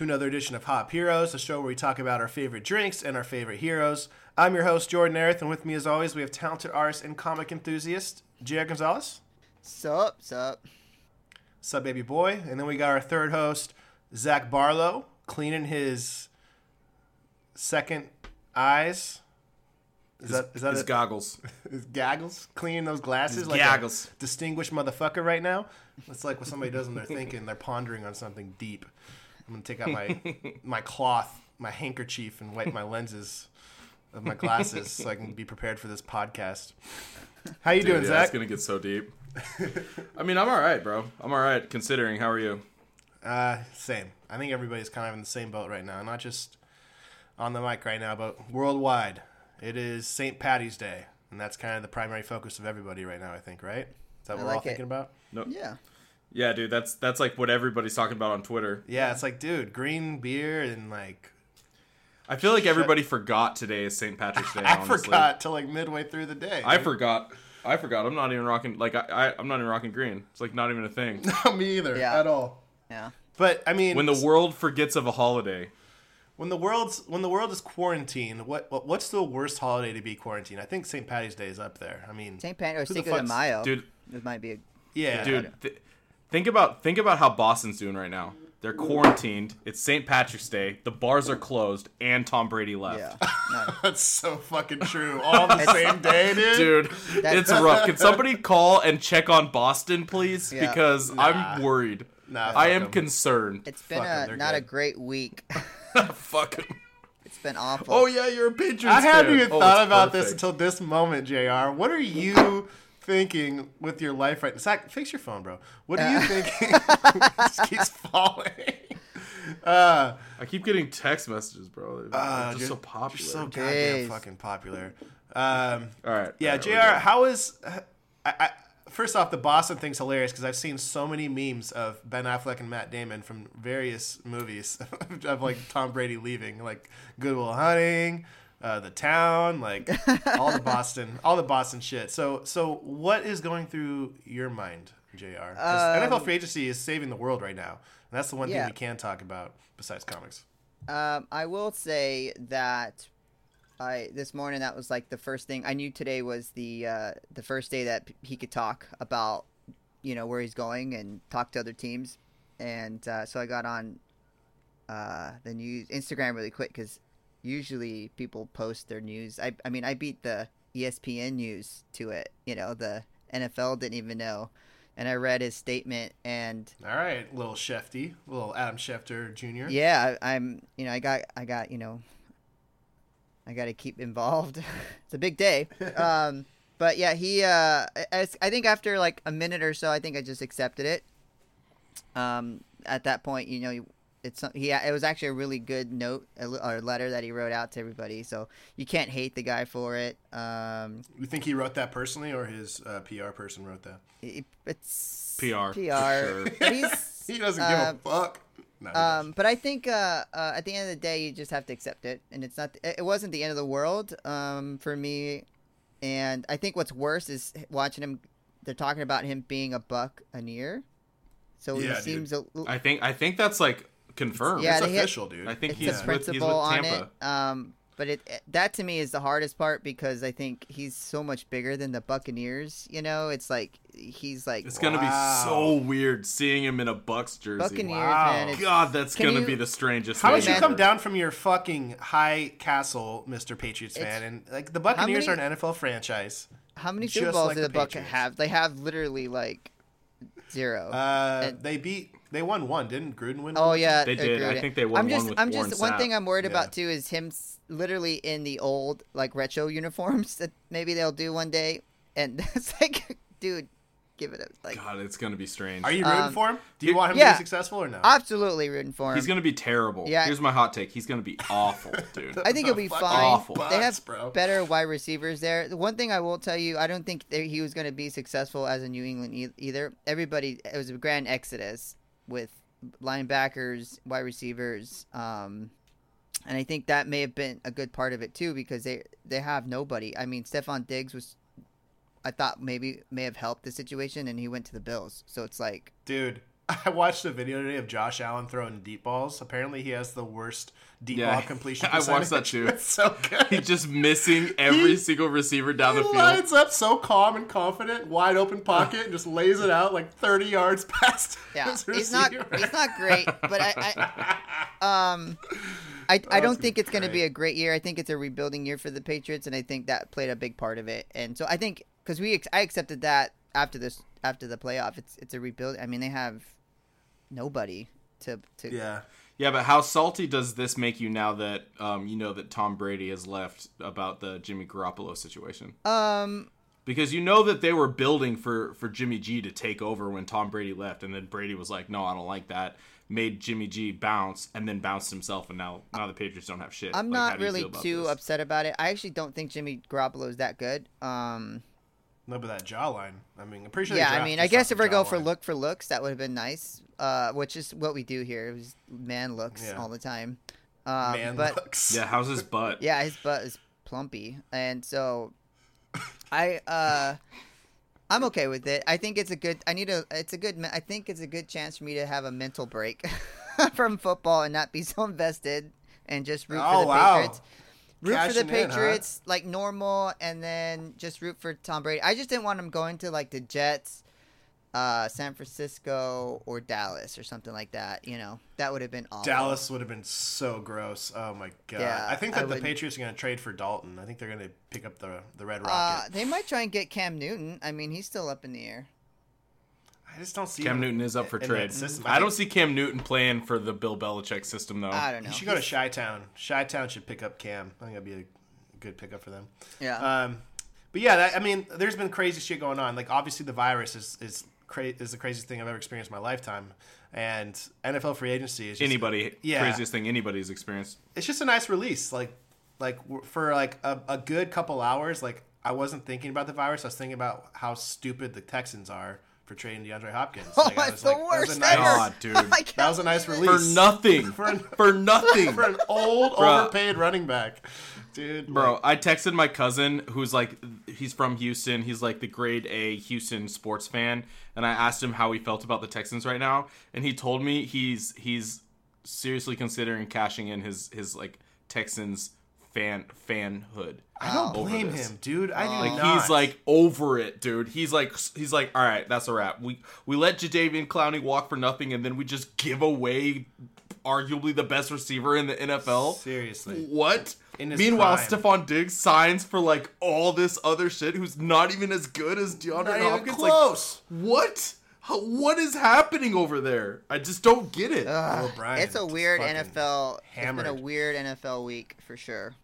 to another edition of Hop Heroes, a show where we talk about our favorite drinks and our favorite heroes. I'm your host, Jordan Erith, and with me as always, we have talented artist and comic enthusiast, J.R. Gonzalez. Sup, sup. Sub baby boy. And then we got our third host, Zach Barlow, cleaning his second eyes. Is that is that His it? goggles. his goggles, Cleaning those glasses His like gaggles. a distinguished motherfucker right now. It's like what somebody does when they're thinking, they're pondering on something deep. I'm gonna take out my my cloth, my handkerchief, and wipe my lenses of my glasses so I can be prepared for this podcast. How you doing, Dude, yeah, it's gonna get so deep. I mean, I'm all right, bro. I'm all right considering. How are you? Uh, same. I think everybody's kind of in the same boat right now. Not just on the mic right now, but worldwide. It is St. Patty's Day, and that's kind of the primary focus of everybody right now. I think, right? Is that what I we're all it. thinking about? No. Yeah. Yeah, dude. That's that's like what everybody's talking about on Twitter. Yeah, it's like, dude, green beer and like I feel like everybody forgot today is St. Patrick's Day. I honestly. forgot till like midway through the day. I dude. forgot. I forgot. I'm not even rocking. Like I, I I'm not even rocking green. It's like not even a thing. No, me either Yeah. at all. Yeah. But I mean, when the world forgets of a holiday. when the world's when the world is quarantined, what, what what's the worst holiday to be quarantined? I think St. Patty's Day is up there. I mean, St. Pat or Who the Cinco de Mayo. Dude, It might be a. yeah, dude, th- think about think about how Boston's doing right now. They're quarantined. It's St. Patrick's Day. The bars are closed, and Tom Brady left. Yeah. No. that's so fucking true. All the same day, dude. Dude, That- it's rough. Can somebody call and check on Boston, please? Yeah. Because Nah. I'm worried. Nah, I am am 'em. concerned. It's been Fuck 'em, a, they're not a great week. Fuck 'em. It's been awful. Oh yeah, you're a Patriots I hadn't even Oh, thought it's about this until this moment, Jr. What are you thinking with your life right now? Zach, fix your phone, bro. What are you Uh. thinking? it just keeps falling. Uh, I keep getting text messages, bro. They're uh, just you're- so popular. You're so goddamn Jeez. fucking popular. Um, all right. yeah, all right, Jr. How is? I, I, first off, the Boston thing's hilarious because I've seen so many memes of Ben Affleck and Matt Damon from various movies of like Tom Brady leaving, like Goodwill Hunting, uh, The Town, like all the Boston, all the Boston shit. So, so what is going through your mind, Jr. 'Cause NFL Um, free agency is saving the world right now, and that's the one thing we can talk about besides comics. Um, I will say that I this morning that was like the first thing I knew today was the uh, the first day that he could talk about you know where he's going and talk to other teams, and uh, so I got on uh, the news Instagram really quick because usually people post their news. I I mean I beat the ESPN news to it. You know the NFL didn't even know, and I read his statement and All right, little Shefty, little Adam Schefter Jr. yeah I, i'm you know i got i got you know i got to keep involved it's a big day um but yeah he uh I, I think after like a minute or so i think i just accepted it um at that point you know it's he it was actually a really good note or letter that he wrote out to everybody so you can't hate the guy for it um You think he wrote that personally, or his uh, PR person wrote that? it, it's PR, pr sure. He's He doesn't give Um, a fuck. No. Um, but I think uh, uh, at the end of the day, you just have to accept it, and it's not. It wasn't the end of the world um, for me, and I think what's worse is watching him. They're talking about him being a buck a year, so Yeah, he dude. seems a, I think I think that's like confirmed. Yeah, it's they hit- official, dude. I think it's he's a with, he's principle with on Tampa. it. Um, but it, it- that to me is the hardest part because I think he's so much bigger than the Buccaneers. You know, it's like he's like It's gonna Wow. be so weird seeing him in a Bucks jersey. Buccaneers, Wow. man. God, that's gonna you- be the strangest. How thing would you come down from your fucking high castle, Mr. Patriots It's- fan, and like the Buccaneers many- are an NFL franchise? how many just Super Bowls like do the the Buck Patriots. have? They have literally like zero. Uh, And- they beat, they won one, didn't Gruden win? Oh one? yeah, They did. I think they won I'm just, one with I'm Warren just one Sapp. thing I'm worried Yeah. about too is him literally in the old like retro uniforms that maybe they'll do one day, and it's like, dude, give it a like. God, it's gonna be strange. Are you rooting Um, for him? Do you you- want him yeah. to be successful or no? Absolutely rooting for him. He's gonna be terrible. Yeah. Here's my hot take. He's gonna be awful, dude. I think he'll be fine. awful. They have bro. better wide receivers there. The one thing I will tell you, I don't think that he was going to be successful as a New England e- either. Everybody, it was a grand exodus with linebackers, wide receivers. Um, and I think that may have been a good part of it too because they they have nobody. I mean, Stefon Diggs was, I thought maybe may have helped the situation, and he went to the Bills. So it's like, Dude, I watched a video today of Josh Allen throwing deep balls. Apparently, he has the worst deep Yeah, ball completion. I watched that too. It's so good. He's just missing every He- single receiver down the field. lines up so calm and confident, wide open pocket, and just lays it out like 30 yards past. yeah, his he's not receiver. he's not great, but I, I um. I, I don't think it's going to be a great year. I think it's a rebuilding year for the Patriots, and I think that played a big part of it. And so I think because we ex- I accepted that after this after the playoff, it's it's a rebuild. I mean, they have nobody to to Yeah. Yeah, but how salty does this make you now that um, you know that Tom Brady has left about the Jimmy Garoppolo situation? um Because you know that they were building for for Jimmy G to take over when Tom Brady left, and then Brady was like, "No, I don't like that." Made Jimmy G bounce, and then bounced himself, and now now the Patriots don't have shit. I'm Like, not really too this? upset about it. I actually don't think Jimmy Garoppolo is that good. Um, No, but that jawline. I mean, I'm pretty sure. yeah, I mean, I guess if we go for look for looks, that would have been nice. Uh, which is what we do here. It was man looks Yeah. all the time. Um, man but looks. Yeah, how's his butt? yeah, his butt is plumpy, and so I uh, I'm okay with it. I think it's a good. I need a. It's a good. me- I think it's a good chance for me to have a mental break from football and not be so invested and just root Oh, for the wow. Patriots. Root for the Cashing in, huh? Patriots like normal, and then just root for Tom Brady. I just didn't want him going to like the Jets, uh, San Francisco, or Dallas or something like that. You know, that would have been awful. Dallas would have been so gross. Oh my god! Yeah, I think I that the would- Patriots are going to trade for Dalton. I think they're going to pick up the the Red Uh, Rocket. they might try and get Cam Newton. I mean, he's still up in the air. I just don't see Cam him Newton is up for in that trade. system. I don't see Cam Newton playing for the Bill Belichick system though. I don't know. He should go to He's- Chi Town. Chi Town should pick up Cam. I think that'd be a good pickup for them. Yeah. Um, but yeah, that, I mean, there's been crazy shit going on. Like obviously, the virus is is cra- is the craziest thing I've ever experienced in my lifetime. And NFL free agency is just, Anybody, Yeah. craziest thing anybody's experienced. It's just a nice release. Like like w- for like a, a good couple hours. Like I wasn't thinking about the virus. I was thinking about how stupid the Texans are for trading DeAndre Hopkins. Oh, Like, I it's was the like, that was worst a nice- ever. God, dude. Oh that was a nice believe it. For nothing. For, For nothing. for an old, Bruh. overpaid running back, dude. Bro, like- I texted my cousin who's like he's from Houston. He's like the grade A Houston sports fan, and I asked him how he felt about the Texans right now, and he told me he's he's seriously considering cashing in his his like Texans fan fanhood. I don't ah, over blame this. him, dude. I do Like not. he's like over it, dude. He's like he's like, all right, that's a wrap. We we let Jadeveon Clowney walk for nothing, and then we just give away arguably the best receiver in the NFL. seriously. What? In his Meanwhile, prime. Stefon Diggs signs for like all this other shit who's not even as good as DeAndre Not even Hopkins. Like, close. what? How, what is happening over there? I just don't get it. Ugh, it's a weird fucking NFL. It's been a weird NFL week for sure.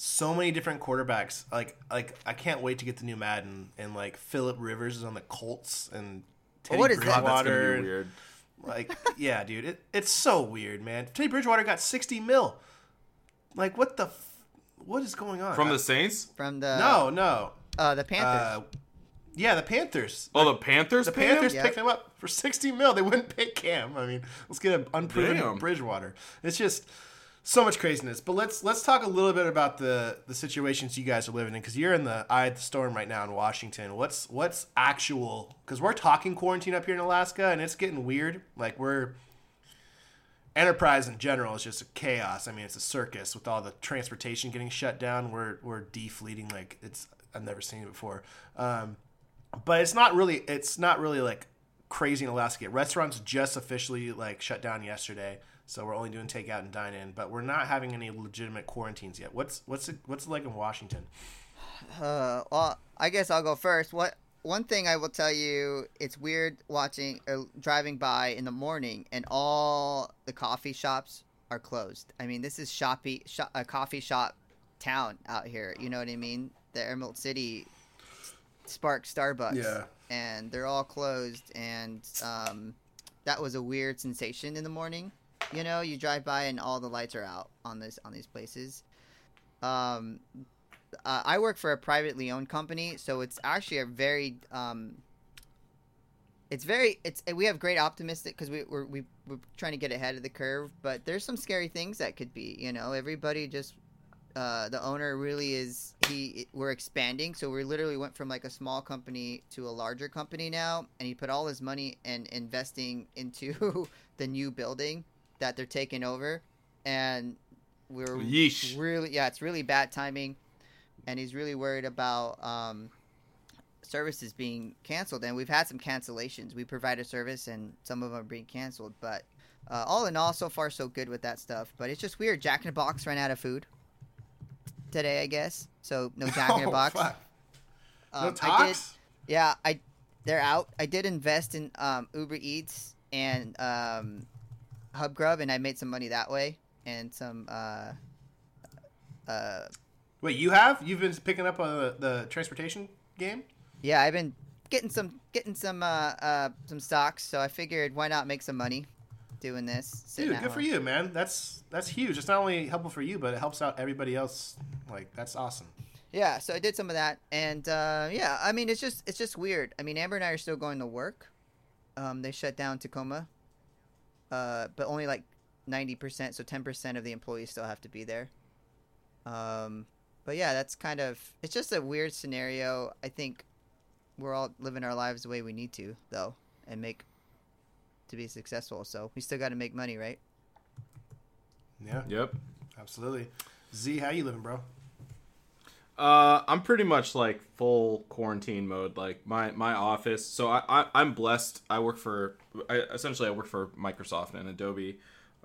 So many different quarterbacks. Like like I can't wait to get the new Madden and like Philip Rivers is on the Colts and Teddy What is that? That's gonna Bridgewater. be weird. Like yeah, dude, it, it's so weird, man. Teddy Bridgewater got sixty mil. Like what the, f- what is going on? From I- the Saints? From the no no, uh, the Panthers. uh, yeah, the Panthers. Oh, the Panthers. The paid him? Panthers Yep. picked him up for sixty mil. They wouldn't pay Cam. I mean, let's get an unproven Damn. Bridgewater. It's just so much craziness. But let's let's talk a little bit about the the situations you guys are living in because you're in the eye of the storm right now in Washington. What's what's actual? Because we're talking quarantine up here in Alaska, and it's getting weird. Like we're enterprise in general is just a chaos. I mean, it's a circus with all the transportation getting shut down. We're we're defleeting like it's I've never seen it before. Um, but it's not really it's not really like crazy in Alaska. Restaurants just officially like shut down yesterday, so we're only doing takeout and dine in. But we're not having any legitimate quarantines yet. What's what's it, what's it like in Washington? Uh, well, I guess I'll go first. What one thing I will tell you, it's weird watching uh, driving by in the morning and all the coffee shops are closed. I mean, this is shoppy shop, a coffee shop town out here. You know what I mean? The Emerald City Spark Starbucks. Yeah. And they're all closed and um that was a weird sensation in the morning. You know, you drive by and all the lights are out on this on these places. Um uh, I work for a privately owned company, so it's actually a very um, it's very it's we have great optimistic because we we're we, we're trying to get ahead of the curve, but there's some scary things that could be. You know, everybody just uh, the owner really is he we're expanding so we literally went from like a small company to a larger company now and he put all his money and investing into the new building that they're taking over and we're Yeesh. really yeah it's really bad timing and he's really worried about um, services being canceled and we've had some cancellations. We provide a service and some of them are being canceled but uh, all in all so far so good with that stuff but it's just weird. Jack in the box ran out of food today i guess so no jack in the Oh, box. fuck. Um, no I did, yeah i they're out. I did invest in um, uber eats and um, hubgrub and i made some money that way and some uh, uh, Wait, you have? You've been picking up uh, the transportation game? Yeah, I've been getting some getting some uh, uh some stocks, so I figured why not make some money doing this. Dude, good for you, man. That's that's huge. It's not only helpful for you, but it helps out everybody else. Like that's awesome. Yeah, so I did some of that, and uh, yeah, I mean it's just it's just weird. I mean Amber and I are still going to work. Um, they shut down Tacoma, uh, but only like ninety percent, so ten percent of the employees still have to be there. Um, but yeah, that's kind of it's just a weird scenario. I think we're all living our lives the way we need to, though, and make to be successful. So we still got to make money, right? Yeah, Yep. absolutely. Z, how you living, bro? Uh, I'm pretty much like full quarantine mode. Like my my office. So I, I I'm blessed. I work for I, essentially I work for Microsoft and Adobe,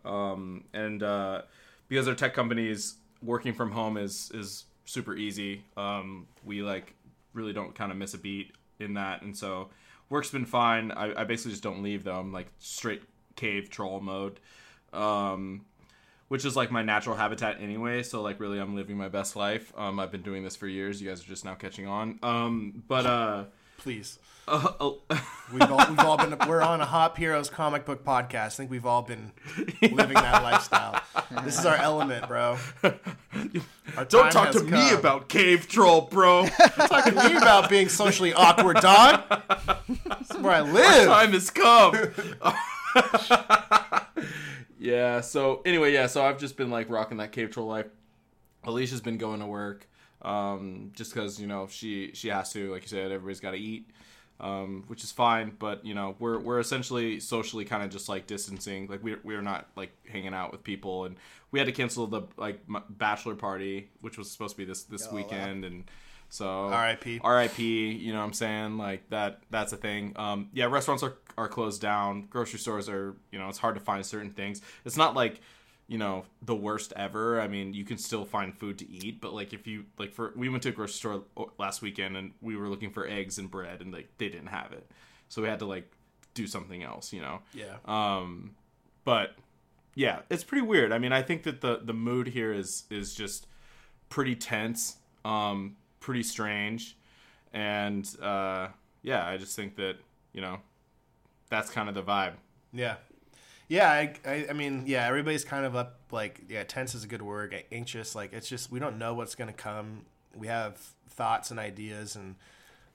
um, and uh, because they're tech companies, working from home is is super easy. Um, we like really don't kind of miss a beat in that, and so work's been fine. I, I basically just don't leave though. I'm like straight cave troll mode. Um, which is like my natural habitat anyway. So like really, I'm living my best life. Um, I've been doing this for years. You guys are just now catching on. Um, but uh, Please. uh, uh We've all, we've all been. We're on a Hop Heroes comic book podcast. I think we've all been living that lifestyle. This is our element, bro. Our don't talk to me about cave troll, bro. Talk to me about being socially awkward, dog. This is where I live. Time has come. yeah. So anyway, yeah. So I've just been like rocking that cave troll life. Alicia's been going to work, um, just because you know she she has to. Like you said, everybody's got to eat, um, which is fine. But you know, we're we're essentially socially kind of just like distancing. Like we're we're not like hanging out with people, and we had to cancel the like m- bachelor party, which was supposed to be this this wow. weekend, and so R.I.P.. RIP, you know what I'm saying? Like that that's a thing. Um yeah, restaurants are are closed down. Grocery stores are, you know, it's hard to find certain things. It's not like, you know, the worst ever. I mean, you can still find food to eat, but like if you like for we went to a grocery store last weekend and we were looking for eggs and bread and like they didn't have it. So we had to like do something else, you know. Yeah. Um, but yeah, it's pretty weird. I mean, I think that the the mood here is is just pretty tense, um, pretty strange, and uh, yeah, I just think that you know that's kind of the vibe. Yeah. Yeah, I, I, I mean, yeah, everybody's kind of up, like, yeah, tense is a good word, anxious. Like, it's just, we don't know what's going to come. We have thoughts and ideas, and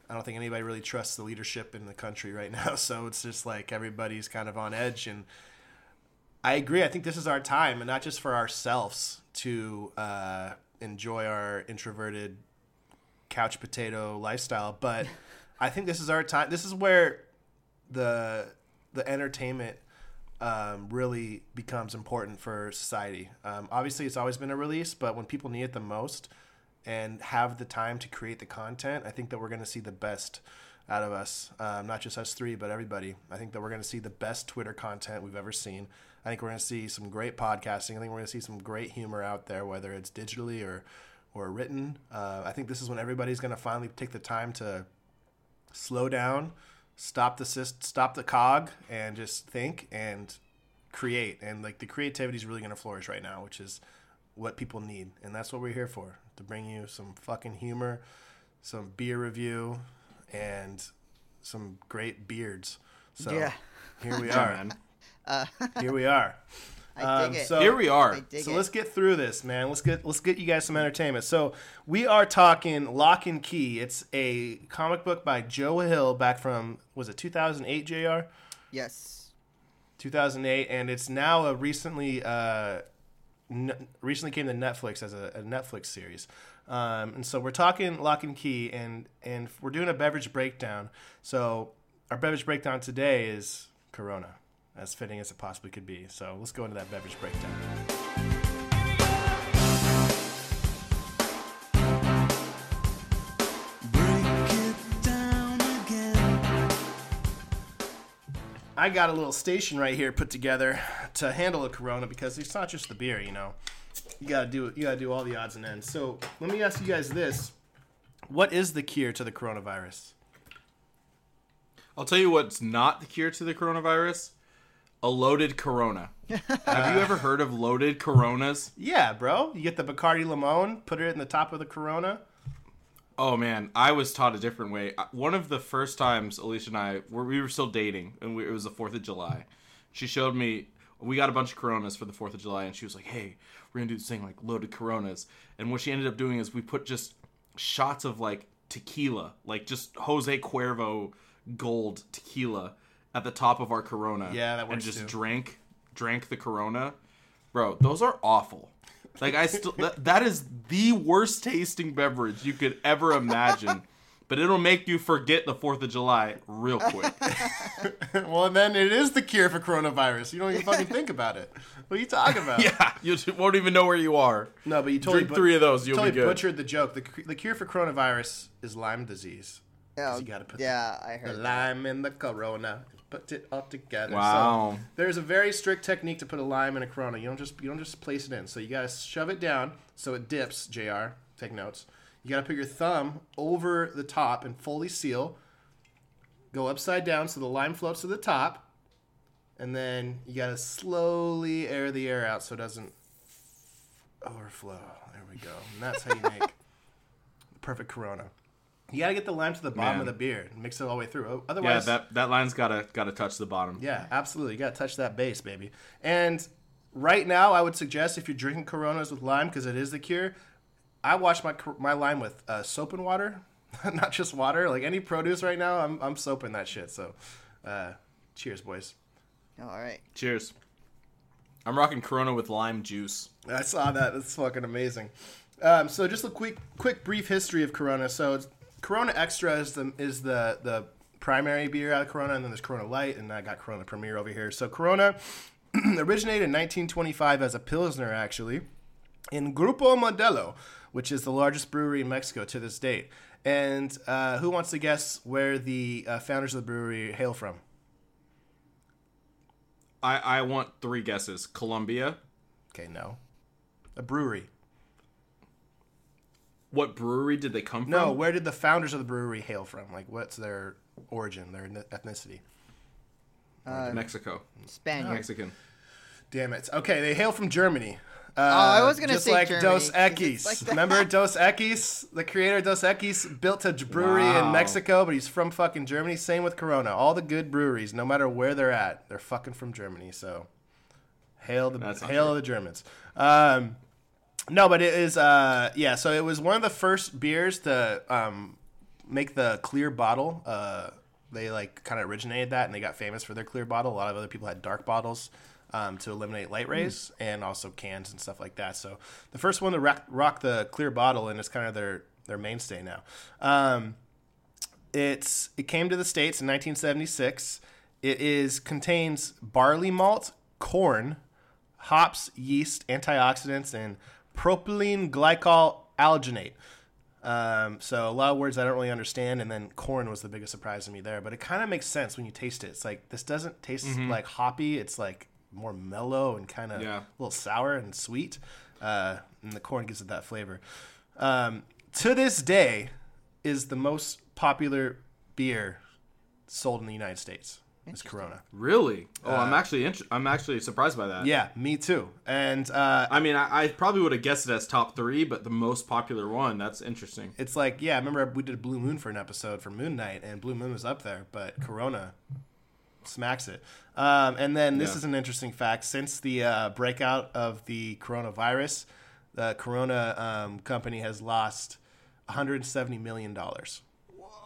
I don't think anybody really trusts the leadership in the country right now. So it's just like everybody's kind of on edge. And I agree. I think this is our time, and not just for ourselves to uh, enjoy our introverted couch potato lifestyle, but I think this is our time. This is where the the entertainment um, really becomes important for society. Um, obviously, it's always been a release, but when people need it the most and have the time to create the content, I think that we're going to see the best out of us. Um, not just us three, but everybody. I think that we're going to see the best Twitter content we've ever seen. I think we're going to see some great podcasting. I think we're going to see some great humor out there, whether it's digitally or or written. Uh, I think this is when everybody's going to finally take the time to slow down, stop the syst- stop the cog, and just think and create. And like the creativity is really going to flourish right now, which is what people need, and that's what we're here for to bring you some fucking humor, some beer review, and some great beards. So Yeah. here we are. Uh, Here we are. I dig Um, it. so- Here we are. I dig so it. let's get through this, man. Let's get let's get you guys some entertainment. So we are talking Locke and Key. It's a comic book by Joe Hill back from was it 2008, Jr. yes. 2008, and it's now a recently uh, n- recently came to Netflix as a, a Netflix series. Um, and so we're talking Locke and Key, and and we're doing a beverage breakdown. So our beverage breakdown today is Corona, as fitting as it possibly could be. So let's go into that beverage breakdown. I got a little station right here put together to handle a Corona because it's not just the beer, you know. You gotta do you gotta do all the odds and ends. So let me ask you guys this: What is the cure to the coronavirus? I'll tell you what's not the cure to the coronavirus. A loaded Corona. Have you ever heard of loaded Coronas? Yeah, bro. You get the Bacardi Limon, put it in the top of the Corona. Oh man, I was taught a different way. One of the first times Alicia and I were we were still dating, and we, it was the Fourth of July. She showed me we got a bunch of Coronas for the Fourth of July, and she was like, "Hey, we're gonna do this thing like loaded Coronas." And what she ended up doing is we put just shots of like tequila, like just Jose Cuervo Gold tequila, at the top of our Corona. Yeah, that and just too. drank drank the Corona. Bro, those are awful. Like I still that, that is the worst tasting beverage you could ever imagine. But it'll make you forget the 4th of July real quick. well, then it is the cure for coronavirus. You don't even fucking think about it. What are you talking about? yeah, you just won't even know where you are. No, but you totally Drink three of those, you'll totally be good. butchered the joke. The, cu- the cure for coronavirus is Lyme disease. Yeah, you oh, gotta put yeah, I The heard. that. lime in the Corona. Put it all together. Wow. So there's a very strict technique to put a lime in a Corona. You don't just you don't just place it in. So you gotta shove it down so it dips. Jr. Take notes. You gotta put your thumb over the top and fully seal. Go upside down so the lime floats to the top, and then you gotta slowly air the air out so it doesn't overflow. There we go. And that's how you make the perfect Corona. You gotta get the lime to the bottom Man. of the beer and mix it all the way through. Yeah, Otherwise, that that line's gotta gotta touch the bottom. yeah, absolutely. You got to touch that base, baby. And right now, I would suggest if you're drinking Coronas with lime, because it is the cure, I wash my my lime with uh, soap and water, not just water. Like any produce right now, I'm I'm soaping that shit. So, uh, cheers, boys. Oh, all right. Cheers. I'm rocking Corona with lime juice. I saw that. That's fucking amazing. Um, so just a quick, quick, brief history of Corona. So it's, Corona Extra is the is the the primary beer out of Corona, and then there's Corona Light, and I got Corona Premier over here. So Corona originated in 1925 as a pilsner, actually, in Grupo Modelo, which is the largest brewery in Mexico to this date. And uh, who wants to guess where the uh, founders of the brewery hail from? I, I want three guesses. Colombia. Okay, no, a brewery. What brewery did they come from? No, where did the founders of the brewery hail from? Like, what's their origin, their ethnicity? Uh, Mexico. Spaniard. Mexican. Damn it. Okay, they hail from Germany. Uh, I was gonna just say like Germany, Dos 'cause it's Equis. like. Remember Dos Equis? The creator of Dos Equis built a brewery in Mexico, but he's from fucking Germany. Same with Corona. All the good breweries, no matter where they're at, they're fucking from Germany. So, hail the That's hail the Germans. Um, no, but it is. Uh, yeah, so it was one of the first beers to um, make the clear bottle. Uh, they like kind of originated that, and they got famous for their clear bottle. A lot of other people had dark bottles um, to eliminate light rays, and also cans and stuff like that. So the first one to rock, rock the clear bottle, and it's kind of their their mainstay now. Um, it's it came to the states in 1976. It is contains barley malt, corn, hops, yeast, antioxidants, and propylene glycol alginate. Um, so a lot of words I don't really understand, and then corn was the biggest surprise to me there. But it kind of makes sense when you taste it. It's like this doesn't taste like hoppy. It's like more mellow and kind of Yeah. a little sour and sweet. Uh, and the corn gives it that flavor. Um, to this day, is the most popular beer sold in the United States. Is Corona. Really? Oh, I'm actually int- I'm actually surprised by that. Uh, Yeah, me too. And uh, I mean, I, I probably would have guessed it as top three, but the most popular one. That's interesting. it's like, yeah, I remember we did Blue Moon for an episode for Moon Knight, and Blue Moon was up there, but Corona smacks it. Um, and then this Yeah. is an interesting fact. Since the uh, breakout of the coronavirus, the Corona um, company has lost 170 million dollars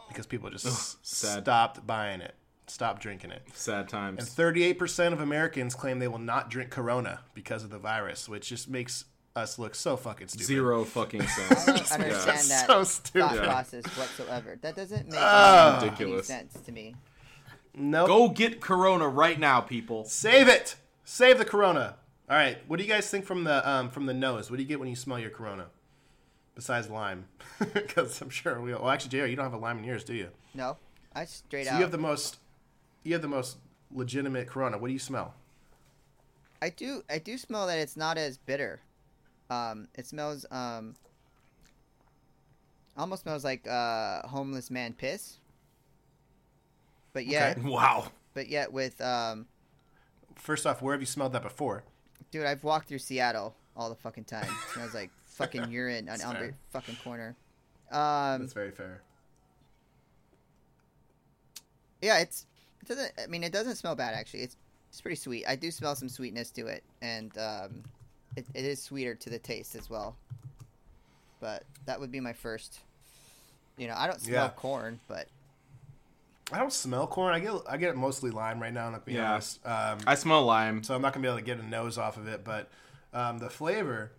because people just s- sad. stopped buying it, stopped drinking it. Sad times. And 38% of Americans claim they will not drink Corona because of the virus, which just makes us look so fucking stupid. Zero fucking I sense. don't understand that So stupid. thought stupid. process whatsoever. That doesn't make Ah. any Ridiculous. sense to me. Nope. Go get Corona right now, people. Save it. Save the Corona. All right. What do you guys think from the um, from the nose? What do you get when you smell your Corona? Besides lime, because I'm sure we. Well, actually, Jr., you don't have a lime in yours, do you? No, I straight So out. you have the most. You have the most legitimate Corona. What do you smell? I do. I do smell that it's not as bitter. Um, it smells. Um, almost smells like uh, homeless man piss. But yet, Wow. but yet with um, First off, where have you smelled that before? dude, I've walked through Seattle all the fucking time. It smells like fucking urine on every fucking corner. Um, That's very fair. yeah, it's it doesn't. I mean, it doesn't smell bad actually. It's it's pretty sweet. I do smell some sweetness to it, and um, it, it is sweeter to the taste as well. But that would be my first. You know, I don't smell Yeah. corn, but I don't smell corn. I get I get mostly lime right now. Not being Yeah. honest. Um, I smell lime. so I'm not gonna be able to get a nose off of it, but um, the flavor,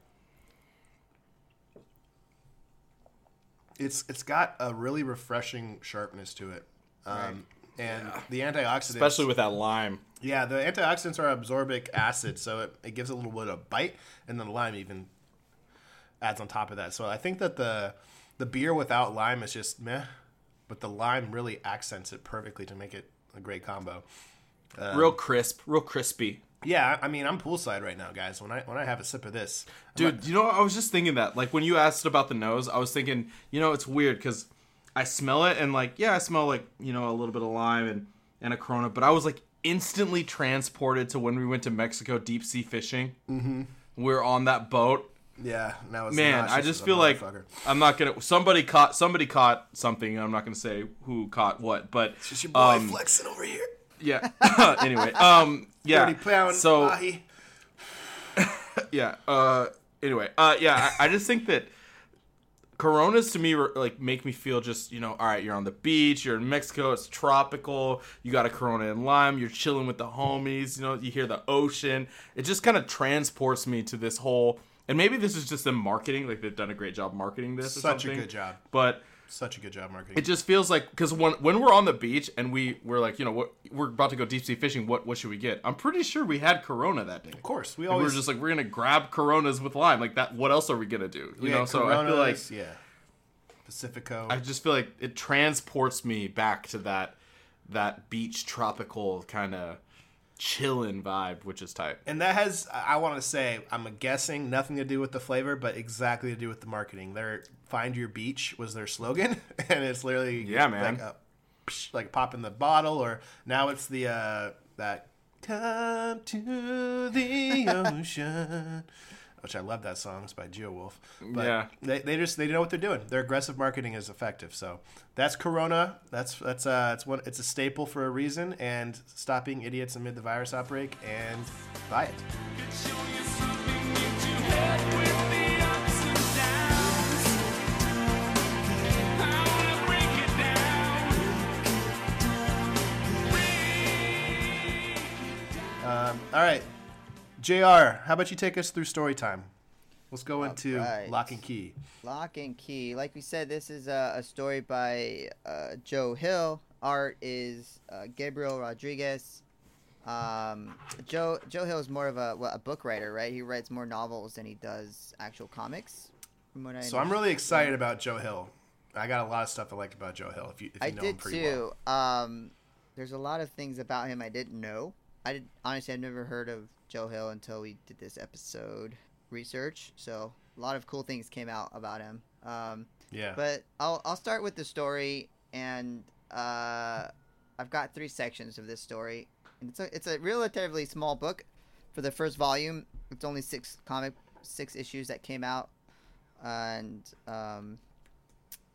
it's it's got a really refreshing sharpness to it, um, and the antioxidants, Especially with that lime. yeah, the antioxidants are ascorbic acid, so it, it gives a little bit of bite, and then the lime even adds on top of that. So I think that the the beer without lime is just meh, but the lime really accents it perfectly to make it a great combo. Um, real crisp, real crispy. Yeah, I I mean, I'm poolside right now, guys. When I when I have a sip of this, I'm Dude, you know, I was just thinking that. Like, when you asked about the nose, I was thinking, you know, it's weird because I smell it and, like, yeah, I smell, like, you know, a little bit of lime and, and a Corona, but I was, like, instantly transported to when we went to Mexico deep sea fishing. Mm-hmm. We are on that boat. yeah, now it's Man, I just feel like. I'm not gonna. Somebody caught. Somebody caught something. I'm not gonna say who caught what, but It's just your boy um, flexing over here. yeah. anyway, um, yeah. Pound. So yeah. Uh, anyway, uh, yeah. I, I just think that Coronas to me like make me feel just you know all right. You're on the beach. You're in Mexico. It's tropical. You got a Corona and lime. You're chilling with the homies. You know you hear the ocean. It just kind of transports me to this whole. And maybe this is just them marketing. Like they've done a great job marketing this. or Such a good job. But Such a good job, marketing. it just feels like because when when we're on the beach and we we're like you know what we're about to go deep sea fishing. What what should we get? I'm pretty sure we had Corona that day. of course, we Like, we always were just like we're gonna grab Coronas with lime. Like that. What else are we gonna do? You we know. So I feel like yeah, Pacifico. I just feel like it transports me back to that that beach tropical kind of chillin' vibe, which is tight. and that has I want to say I'm guessing nothing to do with the flavor, but exactly to do with the marketing. Their "Find Your Beach" was their slogan, and it's literally Yeah, man. like, a, like pop in the bottle, or now it's the uh, that "Come to the ocean," which I love that song. It's by GeoWolf. But Yeah. they, they just they know what they're doing. Their aggressive marketing is effective. So that's Corona. That's that's uh it's one it's a staple for a reason. And stop being idiots amid the virus outbreak and buy it. Um, all right, Jr. How about you take us through story time? Let's go into right. Locke and Key. Locke and Key. Like we said, this is a, a story by uh, Joe Hill. Art is uh, Gabriel Rodriguez. Um, Joe Joe Hill is more of a what, a book writer, right? He writes more novels than he does actual comics. From what I So I'm really excited about Joe Hill. I got a lot of stuff I like about Joe Hill. If you, if you I know him did pretty too. well. Um, there's a lot of things about him I didn't know. I did honestly I've never heard of Joe Hill until we did this episode research. So a lot of cool things came out about him. Um, Yeah. but I'll I'll start with the story, and uh, I've got three sections of this story, and it's a it's a relatively small book for the first volume. It's only six comic six issues that came out, and um,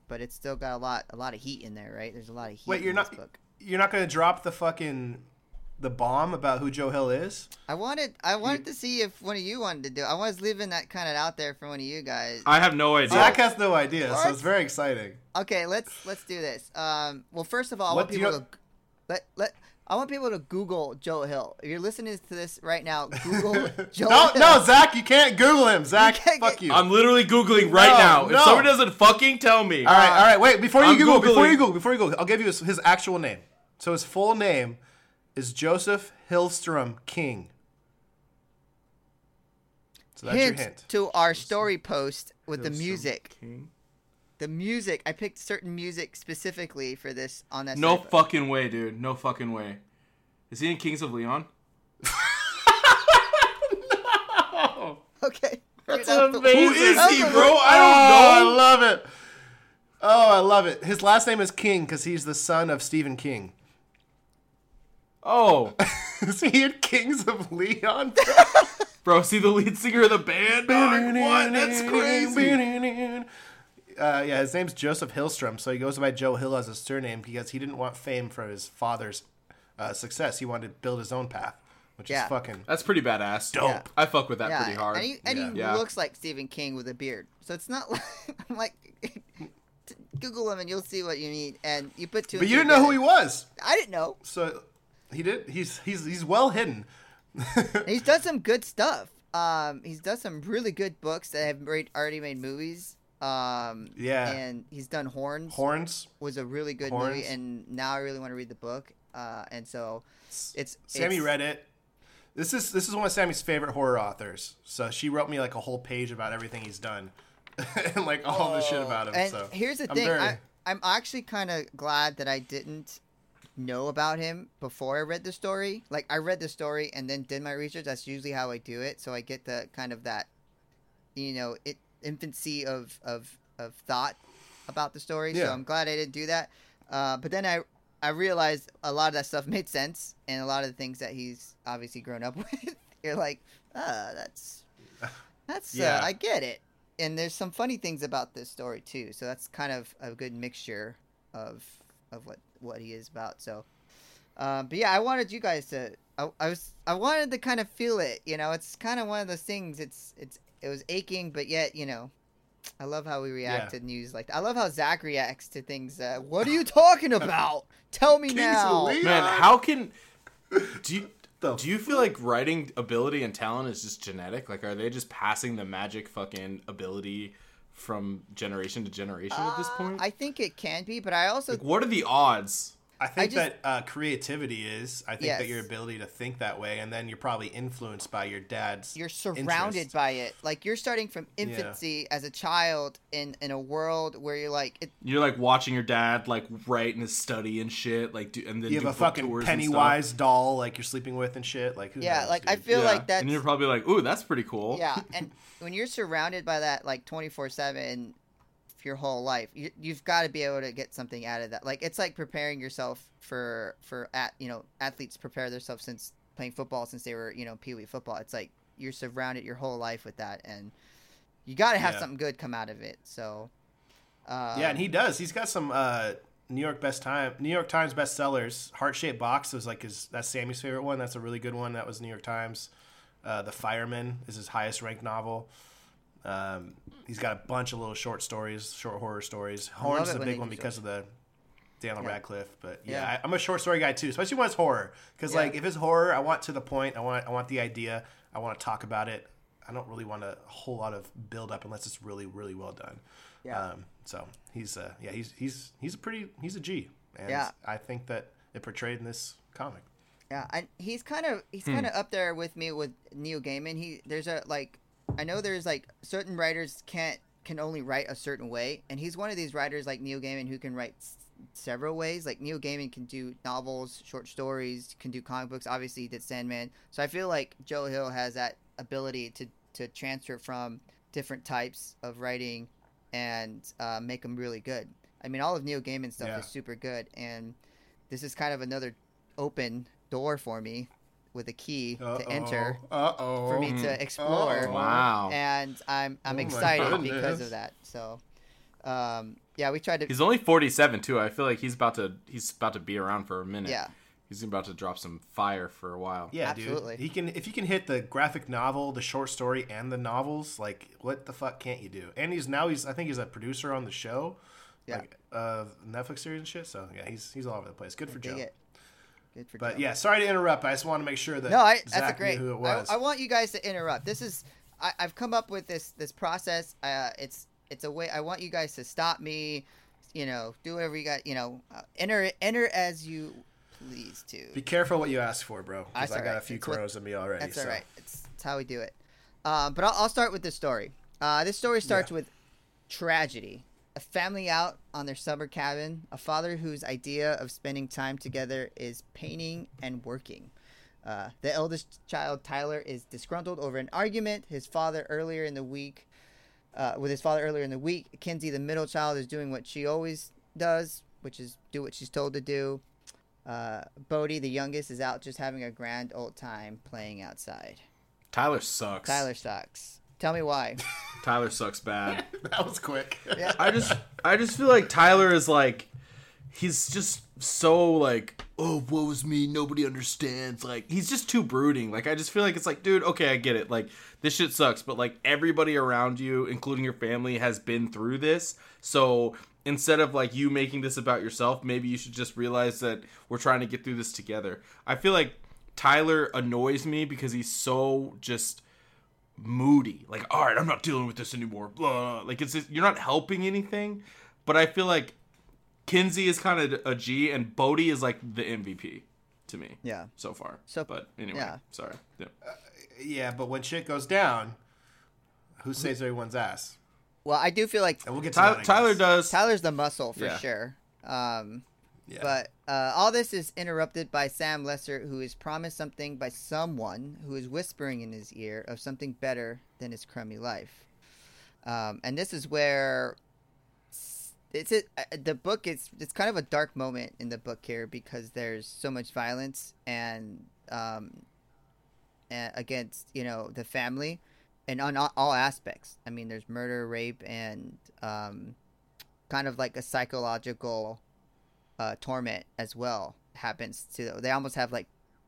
but it's still got a lot a lot of heat in there, right? There's a lot of heat. Wait, you're in not book. you're not going to drop the fucking the bomb about who Joe Hill is? I wanted I wanted to see if one of you wanted to do. it. I was leaving that kind of out there for one of you guys. I have no idea. Zach has no idea, so it's very exciting. Okay, let's let's do this. Um, well, first of all, I What want do people you- to let let. I want people to Google Joe Hill. If you're listening to this right now, Google Joe No, Hill. no, Zach, you can't Google him. Zach, can't fuck get- you. I'm literally googling right No, now. no. If someone doesn't fucking tell me, all right, all right. Wait, before you I'm Google, before you Google, before you Google, I'll give you his, his actual name. So his full name is Joseph Hillstrom King. So that's hint, your hint. to our story post with the music. King. The music. I picked certain music specifically for this on that. No site. fucking way, dude. No fucking way. Is he in Kings of Leon? No. Okay. That's Dude, the- amazing. Who is he, bro? Oh, I I don't know. I love it. Oh, I love it. His last name is King because he's the son of Stephen King. Oh, is he in Kings of Leon? bro, see the lead singer of the band? Dog? What? That's crazy. Uh, yeah, his name's Joseph Hillstrom, so he goes by Joe Hill as his surname because he didn't want fame for his father's uh, success. He wanted to build his own path, which Yeah. is fucking That's pretty badass. dope. Yeah. I fuck with that yeah, pretty hard. and he, and Yeah. he Yeah. looks like Stephen King with a beard. So it's not like I'm like Google him and you'll see what you need. And you put two. But you didn't know who he together. was, I didn't know. so he did. He's he's he's well hidden. He's done some good stuff. Um, he's done some really good books that have made, already made movies. Um, Yeah. and he's done Horns, Horns. was a really good movie, and now I really want to read the book. Uh, and so it's Sammy it's, read it. This is this is one of Sammy's favorite horror authors. So she wrote me like a whole page about everything he's done, and like all the shit about him. And so here's the I'm thing, very- I, I'm actually kind of glad that I didn't know about him before I read the story. Like I read the story and then did my research. That's usually how I do it. So I get the kind of that, you know, it infancy of of of thought about the story. Yeah. So I'm glad I didn't do that. Uh, but then I I realized a lot of that stuff made sense, and a lot of the things that he's obviously grown up with, you're like, ah, that's that's Yeah. uh, I get it. And there's some funny things about this story too. So that's kind of a good mixture of of what what he is about. So, um, but yeah, I wanted you guys to. I, I was I wanted to kind of feel it. You know, it's kind of one of those things. It's it's it was aching, but yet you know. I love how we react Yeah. to news like that. I love how Zach reacts to things. Uh, what are you talking about? Tell me Kings now. Leon. Man, how can do you The do you feel like writing ability and talent is just genetic? Like, are they just passing the magic fucking ability from generation to generation at this Uh, point? I think it can be, but I also like, what are the odds? I think just- that uh, creativity is. I think that your ability to think that way, and then you're probably influenced by your dad's. you're surrounded interest. by it. Like you're starting from infancy as a child in in a world where you're like, it, You're like watching your dad like write in his study and shit, like do and then You do have a fucking tours and stuff. Pennywise doll like you're sleeping with and shit. Like who yeah, knows, like I feel Yeah. like that. and you're probably like, ooh, that's pretty cool. yeah. And when you're surrounded by that like 24 seven your whole life, you, you've got to be able to get something out of that. Like it's like preparing yourself for for at you know athletes prepare themselves since playing football since they were you know pee wee football. It's like you're surrounded your whole life with that and. You got to have Yeah. something good come out of it. So, um, Yeah, and he does. He's got some uh, New York best time, New York Times bestsellers. Heart shaped box was like his. That's Sammy's favorite one. That's a really good one. That was New York Times. Uh, the Fireman is his highest ranked novel. Um, he's got a bunch of little short stories, short horror stories. Horns is a big one because of the Daniel Yeah. Radcliffe. But yeah, Yeah. I, I'm a short story guy too, especially when it's horror. Because Yeah. like if it's horror, I want to the point. I want I want the idea. I want to talk about it. I don't really want a whole lot of build up unless it's really really well done. Yeah. Um, so he's uh yeah he's he's he's a pretty he's a G and Yeah. I think that it portrayed in this comic. Yeah, and he's kind of he's kind of up there with me with Neil Gaiman. He there's a like I know there's like certain writers can't can only write a certain way, and he's one of these writers like Neil Gaiman who can write s- several ways. Like Neil Gaiman can do novels, short stories, can do comic books. Obviously, he did Sandman. So I feel like Joe Hill has that ability to to transfer from different types of writing and uh, make them really good. I mean, all of Neil Gaiman's stuff Yeah. is super good, and this is kind of another open door for me with a key to enter Uh oh. for me to explore. Uh-oh. Wow. And I'm I'm Oh excited because of that. So, um, yeah, we tried to. He's only 47 too. I feel like he's about to he's about to be around for a minute. yeah, He's about to drop some fire for a while. Yeah, Absolutely. dude. He can if you can hit the graphic novel, the short story, and the novels. Like, what the fuck can't you do? And he's now he's I think he's a producer on the show, Yeah. like uh Netflix series and shit. So yeah, he's he's all over the place. Good for Joe. it. But Joe. yeah, sorry to interrupt. I just want to make sure that no, I, Zach that's a great. who it was. I want you guys to interrupt. This is I, I've come up with this this process. Uh, it's it's a way I want you guys to stop me. You know, do whatever you got. You know, uh, enter enter as you please to. Be careful what you ask for, bro. Because I got alright. a few It's what- crows in me already. That's so. all right. It's, it's how we do it. Um, but I'll, I'll start with this story. Uh, this story starts Yeah. with tragedy. A family out on their summer cabin. A father whose idea of spending time together is painting and working. Uh, the eldest child, Tyler, is disgruntled over an argument his father earlier in the week. Uh, with his father earlier in the week, Kinsey, the middle child, is doing what she always does, which is do what she's told to do. Uh, Bode, the youngest, is out just having a grand old time playing outside. Tyler sucks. Tyler sucks. Tell me why. Tyler sucks bad. That was quick. Yeah. I just I just feel like Tyler is like he's just so like oh woe was me nobody understands like he's just too brooding like I just feel like it's like dude okay I get it like this shit sucks but like everybody around you including your family has been through this so instead of like you making this about yourself maybe you should just realize that we're trying to get through this together I feel like Tyler annoys me because he's so just moody. Like, all right, I'm not dealing with this anymore. Blah. Like, it's just, you're not helping anything. But I feel like Kinsey is kind of a G, and Bode is like the MVP to me. Yeah. So far. So- but anyway, yeah. sorry. Yeah. Yeah, but when shit goes down, who saves everyone's ass? Well, I do feel like And we'll get to Tyler, that, Tyler does. Tyler's the muscle for Yeah. sure. Um, Yeah. But uh, all this is interrupted by Sam Lesser, who is promised something by someone who is whispering in his ear of something better than his crummy life. Um, and this is where it's uh, the book is it's kind of a dark moment in the book here because there's so much violence and um, against you know the family and on all aspects. I mean, there's murder, rape, and um, kind of like a psychological uh, torment as well happens to they almost have like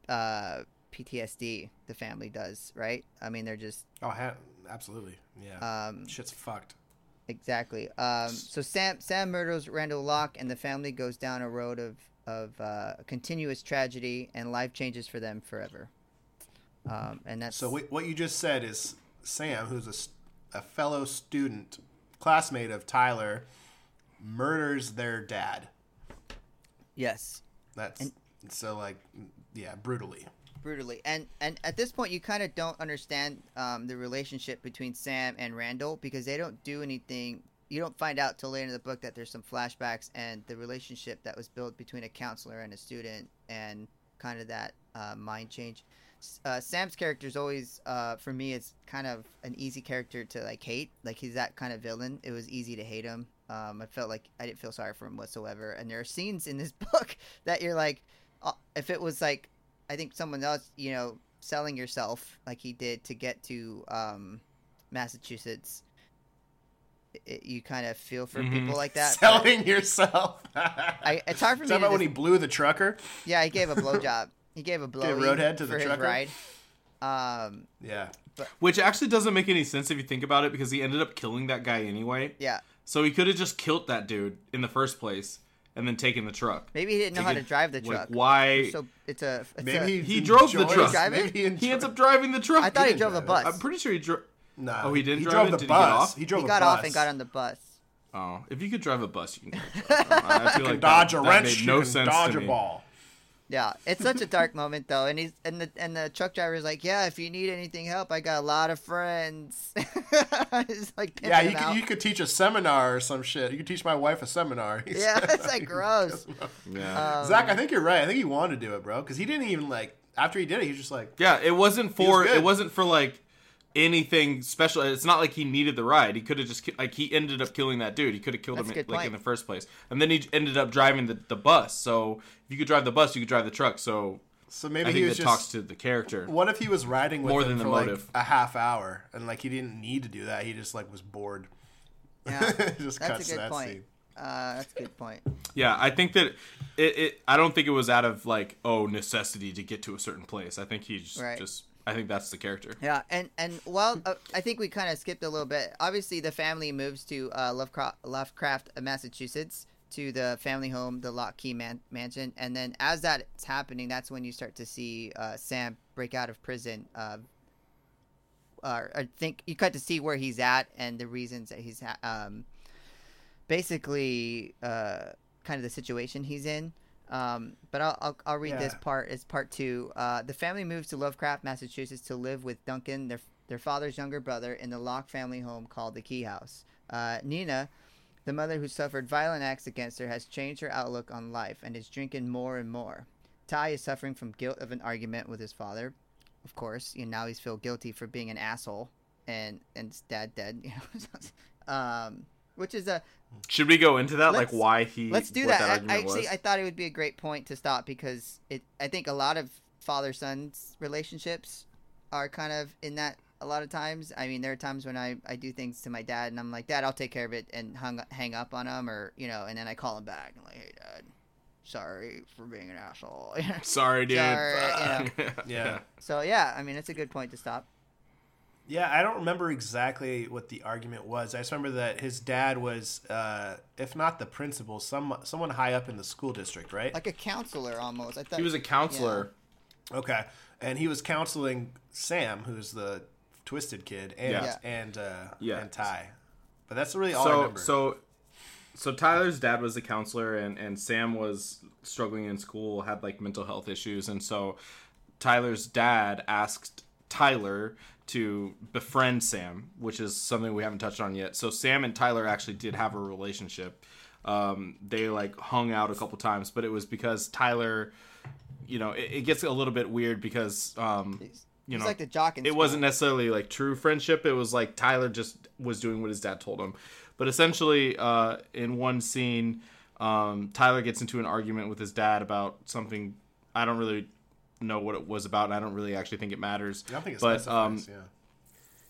uh, PTSD the family does right I mean they're just Oh, ha- absolutely. Yeah. um, Shit's fucked. exactly um, so Sam Sam murders Randall Locke and the family goes down a road of of uh, continuous tragedy and life changes for them forever um, and that's So what you just said is Sam, who's a, a fellow student, classmate of Tyler, murders their dad. Yes. That's And- so like, yeah, brutally. brutally. And and at this point you kind of don't understand um, the relationship between sam and randall because they don't do anything you don't find out till later in the book that there's some flashbacks and the relationship that was built between a counselor and a student and kind of that uh, mind change. Uh, sam's character is always uh, for me it's kind of an easy character to like hate. Like he's that kind of villain. It was easy to hate him um, i felt like i didn't feel sorry for him whatsoever and there are scenes in this book that you're like uh, if it was like I think someone else, you know, selling yourself like he did to get to um, Massachusetts, it, you kind of feel for Mhm. people like that. but Selling yourself. I, it's hard for Is me. about when he blew the trucker? yeah, he gave a blowjob. He gave a blow roadhead to the for trucker? ride. Um, Yeah. Which actually doesn't make any sense if you think about it because he ended up killing that guy anyway. yeah, So he could have just killed that dude in the first place and then taken the truck. maybe he didn't know how to drive the like, truck. why? So it's a it's Maybe a, He drove the truck. Drive it? Maybe he, he ends up driving the truck. I thought he didn't drove the drive it. bus. I'm pretty sure he drove. No. Oh, he didn't He drive drove it? the Did he get bus. off? He drove he a got bus. off and got on the bus. Oh, if you could drive a bus, you can. Drive a truck. Uh, I feel like dodge that, a that wrench. made no you can sense dodge to a me. ball. Yeah, it's such a dark moment though, and he's and the and the truck driver is like, "Yeah, if you need anything help, I got a lot of friends." He's like, Yeah, you could, you could teach a seminar or some shit. You could teach my wife a seminar. He Yeah, said. it's like gross. Yeah. Um, Zach, I think you're right. I think he wanted to do it, bro, because he didn't even like. After he did it, he was just like, Yeah, it wasn't for good. it wasn't for like anything special. It's not like he needed the ride. He could have just like he ended up killing that dude. He could have killed That's him a good like in the first place, and then he ended up driving the, the bus. So if you could drive the bus, you could drive the truck. So so I maybe he think was that just. talks to the character. what if he was riding with More him than the for like motive. a half hour and like he didn't need to do that? He just like was bored. Yeah, just that's cuts a good that point. scene. Uh, that's a good point. Yeah, I think that it, it I don't think it was out of like oh necessity to get to a certain place. I think he's Right. just I think that's the character. Yeah, and and well, uh, I think we kind of skipped a little bit. Obviously, the family moves to uh, Lovecraft, Lovecraft, uh, Massachusetts, to the family home, the Lock Key man- Mansion, and then as that's happening, that's when you start to see uh, Sam break out of prison. Uh, uh, I think you cut to see where he's at and the reasons that he's ha- um, basically uh, kind of the situation he's in. Um, but I'll, I'll, I'll read this part as part two. Uh, the family moves to Lovecraft, Massachusetts to live with Duncan, their, their father's younger brother, in the Locke family home called the Key House. Uh, Nina, the mother who suffered violent acts against her, has changed her outlook on life and is drinking more and more. Ty is suffering from guilt of an argument with his father. Of course, you know, now he's feel guilty for being an asshole and and his dad dead. You know, um, which is a Should we go into that like Let's- why he Let's do what that. I, actually, was? I thought it would be a great point to stop because it. I think a lot of father son relationships are kind of in that a lot of times. I mean, there are times when I, I do things to my dad and I'm like, Dad, I'll take care of it, and hung hang up on him, or you know, and then I call him back and like, Hey, Dad, sorry for being an asshole. Sorry, dude. Sorry, Yeah. so yeah, I mean, it's a good point to stop. Yeah, I don't remember exactly what the argument was. I just remember that his dad was, uh, if not the principal, some someone high up in the school district, right? Like a counselor almost. I thought he was a counselor. Okay, and he was counseling Sam, who's the twisted kid, and Yeah. and uh, Yeah. and Ty. But that's really all I So remember. so so Tyler's dad was a counselor and and Sam was struggling in school, had like mental health issues, and so Tyler's dad asked Tyler to befriend Sam, which is something we haven't touched on yet. So Sam and Tyler actually did have a relationship. Um, they like hung out a couple times, but it was because Tyler, you know, it, it gets a little bit weird because um, you know like the jock it school. wasn't necessarily like true friendship. It was like Tyler just was doing what his dad told him. But essentially, uh, in one scene, um, Tyler gets into an argument with his dad about something. I don't really know what it was about, and I don't really actually think it matters. I don't think it's but specifies, um,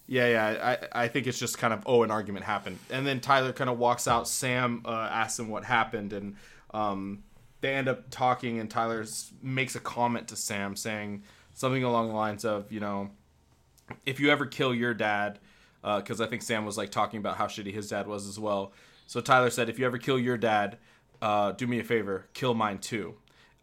yeah. yeah, yeah. I, I think it's just kind of oh, an argument happened, and then Tyler kind of walks out. Sam uh, asks him what happened, and um, they end up talking. And Tyler makes a comment to Sam saying something along the lines of, you know, if you ever kill your dad, because I think Sam was like talking about how shitty his dad was as well. So Tyler said, if you ever kill your dad, uh, do me a favor, kill mine too.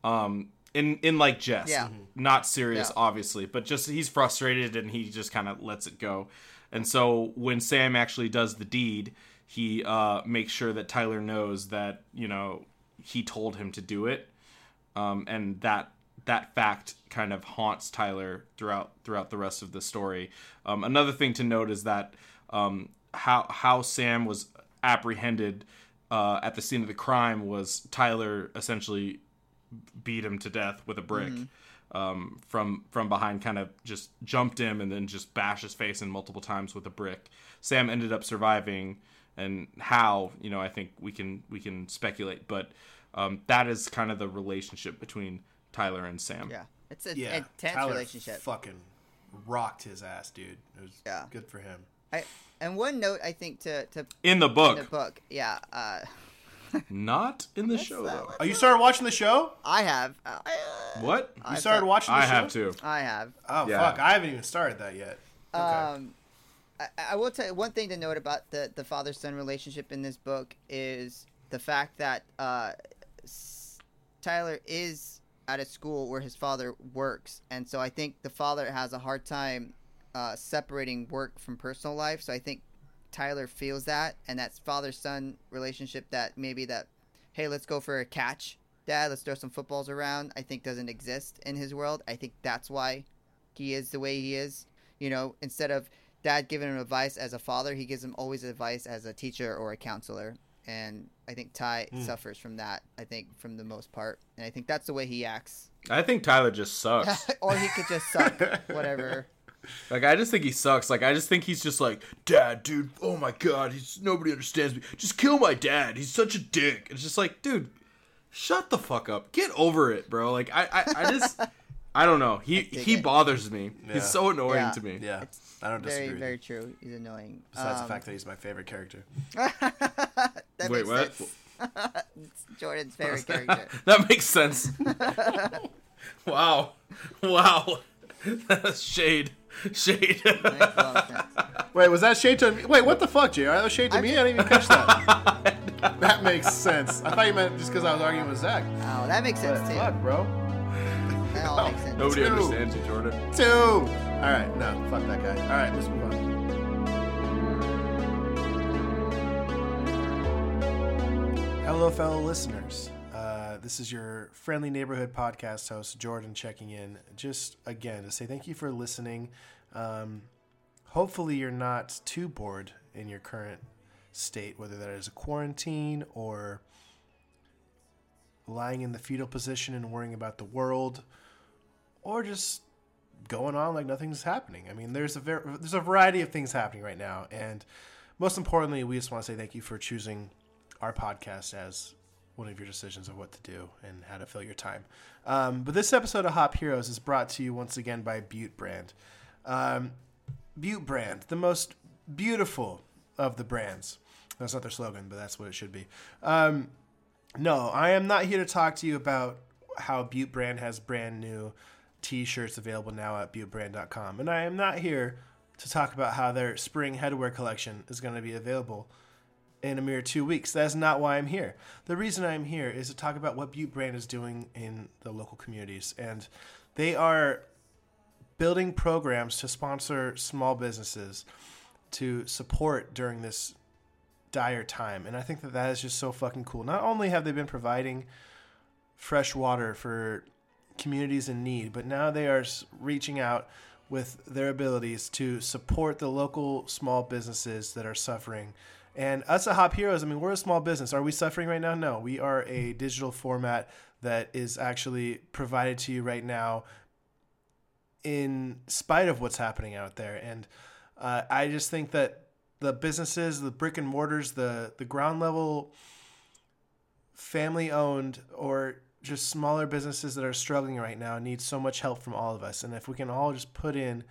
Um, in in like jest, Yeah. not serious, Yeah. obviously, but just he's frustrated and he just kind of lets it go. And so when Sam actually does the deed, he uh, makes sure that Tyler knows that you know he told him to do it, um, and that that fact kind of haunts Tyler throughout throughout the rest of the story. Um, another thing to note is that um, how how Sam was apprehended uh, at the scene of the crime was Tyler essentially beat him to death with a brick um, from from behind, kind of just jumped him and then just bashed his face in multiple times with a brick. Sam ended up surviving, and how you know I think we can we can speculate, but um, that is kind of the relationship between Tyler and Sam. Yeah, it's a Yeah, intense Tyler relationship. Fucking rocked his ass, dude. It was Yeah. good for him. I, and one note I think to to In the book, in the book, yeah, uh, not in the show though. Oh, you started watching the show? I have, uh, What? You I started watching the I show? have to. I have. Oh Yeah. fuck! I haven't even started that yet. Okay. Um, I, I will tell you one thing to note about the the father son relationship in this book is the fact that uh, S- Tyler is at a school where his father works, and so I think the father has a hard time uh, separating work from personal life. So I think Tyler feels that, and that's father son relationship that maybe that, hey, let's go for a catch, dad, let's throw some footballs around. I think doesn't exist in his world. I think that's why he is the way he is. You know, instead of dad giving him advice as a father, he gives him always advice as a teacher or a counselor. And I think Ty hmm. suffers from that. I think from the most part, and I think that's the way he acts. I think Tyler just sucks. or he could just suck, whatever. Like I just think he sucks. Like I just think he's just like, Dad, dude. Oh my god, he's nobody understands me. Just kill my dad. He's such a dick. It's just like, dude, shut the fuck up. Get over it, bro. Like I, I, I just, I don't know. He he it. bothers me. Yeah. He's so annoying Yeah. to me. yeah, I don't disagree. Very, with very true. He's annoying. Besides Um, the fact that he's my favorite character. that Wait, makes what? It's Jordan's favorite character. that makes sense. wow, wow, That's shade, shade. Makes a lot of sense. Wait, was that shade to me? Wait, what the fuck, JR? That was shade to I me? just- I didn't even catch that. that makes sense. I thought you meant just because I was arguing with Zach. Oh, that makes sense But too. fuck, bro. That all makes sense. Nobody Two. understands you, Jordan. Two. All right, no, fuck that guy. All right, let's move on. Hello, fellow listeners. This is your friendly neighborhood podcast host, Jordan, checking in just again to say thank you for listening. Um, hopefully, you're not too bored in your current state, whether that is a quarantine or lying in the fetal position and worrying about the world, or just going on like nothing's happening. I mean, there's a ver- there's a variety of things happening right now, and most importantly, we just want to say thank you for choosing our podcast as one of your decisions of what to do and how to fill your time. Um, but this episode of Hop Heroes is brought to you once again by Butte Brand. Um, Butte Brand, the most beautiful of the brands. That's not their slogan, but that's what it should be. Um, no, I am not here to talk to you about how Butte Brand has brand new t-shirts available now at buttebrand.com. And I am not here to talk about how their spring headwear collection is going to be available in a mere two weeks. That's not why I'm here. The reason I'm here is to talk about what Butte Brand is doing in the local communities. And they are building programs to sponsor small businesses to support during this dire time. And I think that that is just so fucking cool. Not only have they been providing fresh water for communities in need, but now they are reaching out with their abilities to support the local small businesses that are suffering. And us at Hop Heroes, I mean, we're a small business. Are we suffering right now? No, we are a digital format that is actually provided to you right now in spite of what's happening out there. And uh, I just think that the businesses, the brick and mortars, the the ground level family owned or just smaller businesses that are struggling right now need so much help from all of us. And if we can all just put in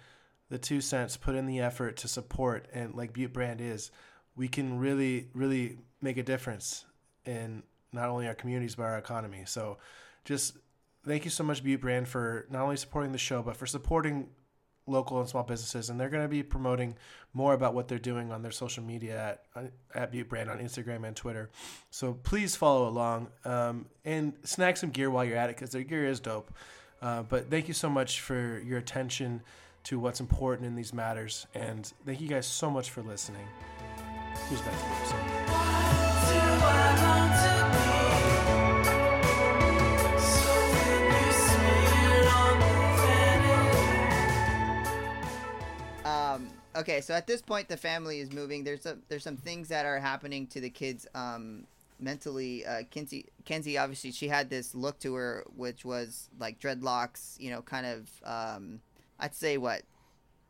the two cents, put in the effort to support, and like Butte Brand is, we can really, really make a difference in not only our communities but our economy. So, just thank you so much, Butte Brand, for not only supporting the show but for supporting local and small businesses. And they're going to be promoting more about what they're doing on their social media at at Butte Brand on Instagram and Twitter. So please follow along um, and snag some gear while you're at it because their gear is dope. Uh, but thank you so much for your attention to what's important in these matters, and thank you guys so much for listening. Here's back to the episode. Um, okay, so at this point, the family is moving. There's some there's some things that are happening to the kids um, mentally. Uh, Kinsey, Kinsey, obviously, she had this look to her, which was like dreadlocks. You know, kind of. Um, I'd say what?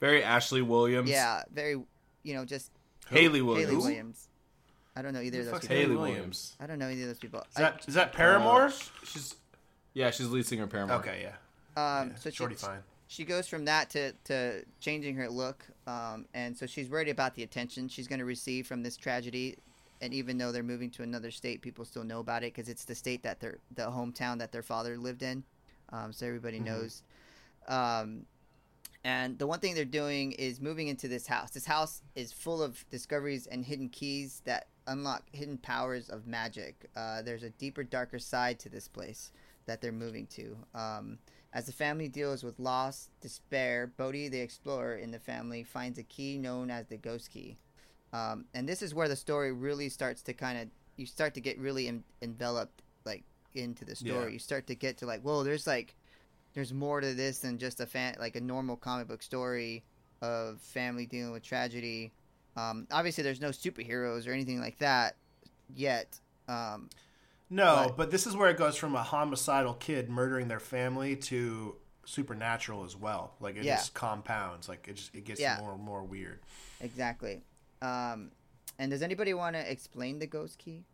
Very Ashley Williams. Yeah, very. You know, just Hayley Williams. Hayley Williams. I don't know either of those fuck's people. Hayley Hayley Williams. Williams? I don't know either of those people. Is that is that Paramore? Uh, she's yeah, she's lead singer of Paramore. okay, yeah. Um, yeah. so she, fine. she goes from that to, to changing her look um, and so she's worried about the attention she's going to receive from this tragedy and even though they're moving to another state people still know about it because it's the state that their the hometown that their father lived in um, so everybody Mhm. knows um, and the one thing they're doing is moving into this house this house is full of discoveries and hidden keys that unlock hidden powers of magic uh, there's a deeper darker side to this place that they're moving to um, as the family deals with loss, despair, Bode, the explorer in the family, finds a key known as the ghost key. Um, and this is where the story really starts to kind of, you start to get really en- enveloped, like, into the story. Yeah. You start to get to, like, whoa, there's, like, there's more to this than just a fan, like, a normal comic book story of family dealing with tragedy. Um, obviously, there's no superheroes or anything like that yet. Um, No, But- but this is where it goes from a homicidal kid murdering their family to supernatural as well. Like it Yeah. just compounds. Like it just it gets Yeah. more and more weird. exactly. Um, and does anybody want to explain the ghost key?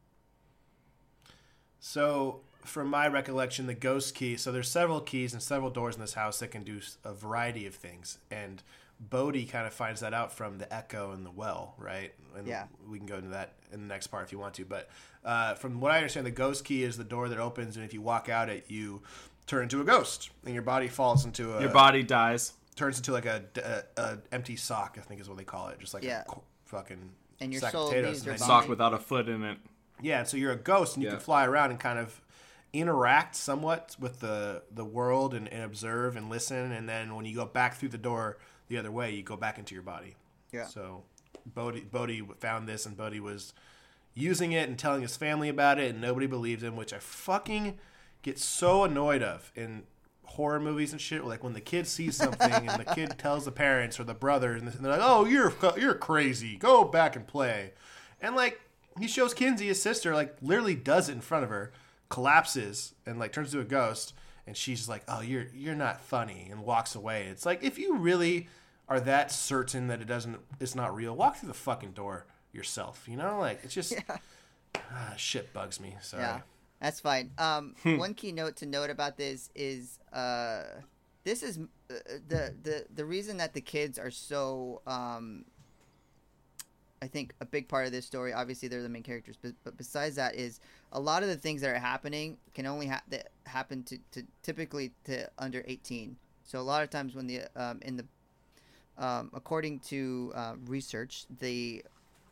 So, from my recollection, the ghost key. So there's several keys and several doors in this house that can do a variety of things. And Bode kind of finds that out from the echo and the well, right? And Yeah. we can go into that in the next part if you want to. But uh, from what I understand, the ghost key is the door that opens, and if you walk out it, you turn into a ghost, and your body falls into a Your body dies. turns into like a, a, a empty sock, I think is what they call it, just like Yeah. a fucking And your sack soul of potatoes. leaves and your body. Sock without a foot in it. yeah, so you're a ghost, and you Yeah. can fly around and kind of interact somewhat with the the world and, and observe and listen. And then when you go back through the door the other way, you go back into your body. Yeah. So Bode, Bode found this, and Bode was using it and telling his family about it, and nobody believed him, which I fucking get so annoyed of in horror movies and shit. Like when the kid sees something and the kid tells the parents or the brother and they're like, "Oh, you're you're crazy. Go back and play," and like he shows Kinsey, his sister, like literally does it in front of her, collapses and like turns into a ghost, and she's like, "Oh, you're you're not funny," and walks away. It's like if you really are that certain that it doesn't, it's not real, walk through the fucking door yourself. You know, like it's just ah, shit bugs me. Sorry. Yeah, that's fine. Um, one key note to note about this is uh, this is uh, the the the reason that the kids are so um, I think a big part of this story. Obviously, they're the main characters, but, but besides that, is a lot of the things that are happening can only ha- happen to, to typically to under eighteen. So a lot of times when the um, in the um, according to uh, research, the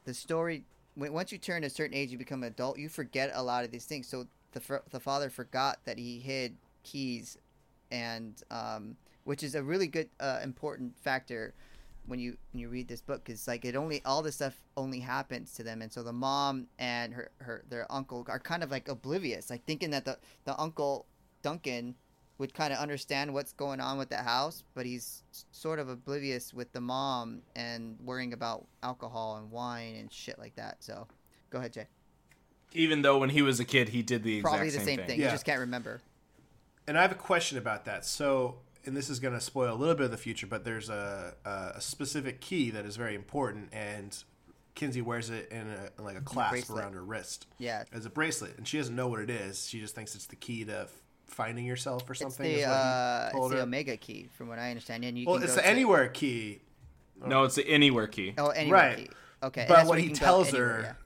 the story when, once you turn a certain age, you become an adult. You forget a lot of these things. So the the father forgot that he hid keys, and um, which is a really good uh, important factor when you when you read this book because like it only all this stuff only happens to them and so the mom and her her their uncle are kind of like oblivious like thinking that the the uncle duncan would kind of understand what's going on with the house but he's sort of oblivious with the mom and worrying about alcohol and wine and shit like that so go ahead jay Even though when he was a kid, he did the exact probably the same, same, thing. thing, you Yeah. just can't remember And I have a question about that. So, and this is going to spoil a little bit of the future, but there's a, a specific key that is very important, and Kinsey wears it in, a, in like a clasp bracelet. around her wrist yeah as a bracelet, and she doesn't know what it is. She just thinks it's the key to f- finding yourself or it's something. the is uh, it's the omega key from what i understand and you well, can it's the to- anywhere key, No, it's the anywhere key. oh anywhere Right. key okay but what he you can tells anywhere, her.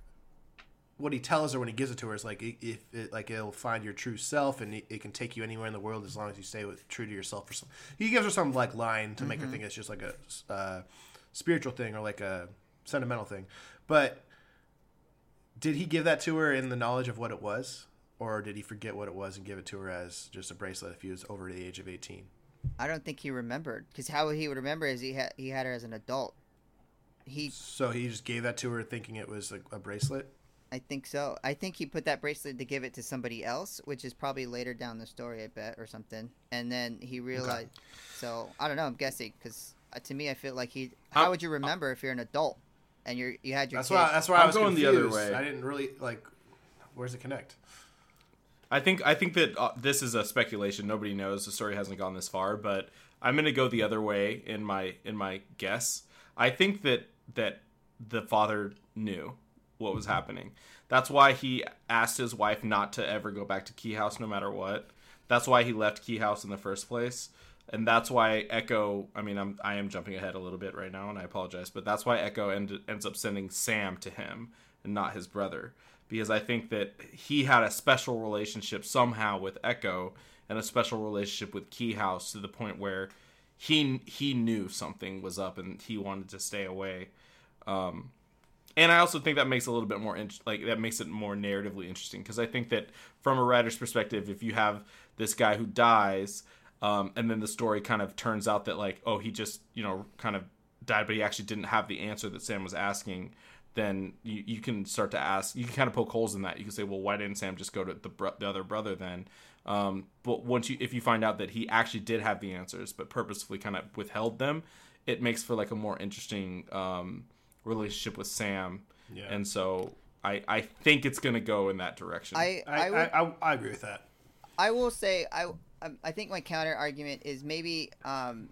What he tells her when he gives it to her is like if it, like it'll find your true self and it, it can take you anywhere in the world as long as you stay with true to yourself. Or some, he gives her some like line to make Mm-hmm. her think it's just like a uh, spiritual thing or like a sentimental thing. But did he give that to her in the knowledge of what it was, or did he forget what it was and give it to her as just a bracelet if he was over the age of eighteen? I don't think he remembered because how he would remember is he had he had her as an adult. He, So he just gave that to her thinking it was a, a bracelet. I think so. I think he put that bracelet to give it to somebody else, which is probably later down the story, I bet, or something. And then he realized. So I don't know. I'm guessing because uh, to me, I feel like he. How I'm- would you remember if you're an adult and you're you had your That's kid? why. That's why I I'm was going the other way. I didn't really like. Where's it connect? I think I think that uh, this is a speculation. Nobody knows. The story hasn't gone this far, but I'm going to go the other way in my in my guess. I think that that the father knew what was happening. That's why he asked his wife not to ever go back to Key House no matter what. That's why he left Key House in the first place. And that's why Echo, I mean, I'm I am jumping ahead a little bit right now and I apologize, but that's why Echo end, ends up sending Sam to him and not his brother because I think that he had a special relationship somehow with Echo and a special relationship with Key House to the point where he he knew something was up and he wanted to stay away. Um, and I also think that makes a little bit more in- like that makes it more narratively interesting because I think that from a writer's perspective, if you have this guy who dies, um, and then the story kind of turns out that like oh he just you know kind of died, but he actually didn't have the answer that Sam was asking, then you, you can start to ask you can kind of poke holes in that. You can say well why didn't Sam just go to the bro- the other brother then? Um, but once you if you find out that he actually did have the answers but purposefully kind of withheld them, it makes for like a more interesting um, relationship with Sam. Yeah. And so I I think it's gonna go in that direction. I I, I, would, I, I, I agree with that. I will say I um, I think my counter argument is maybe um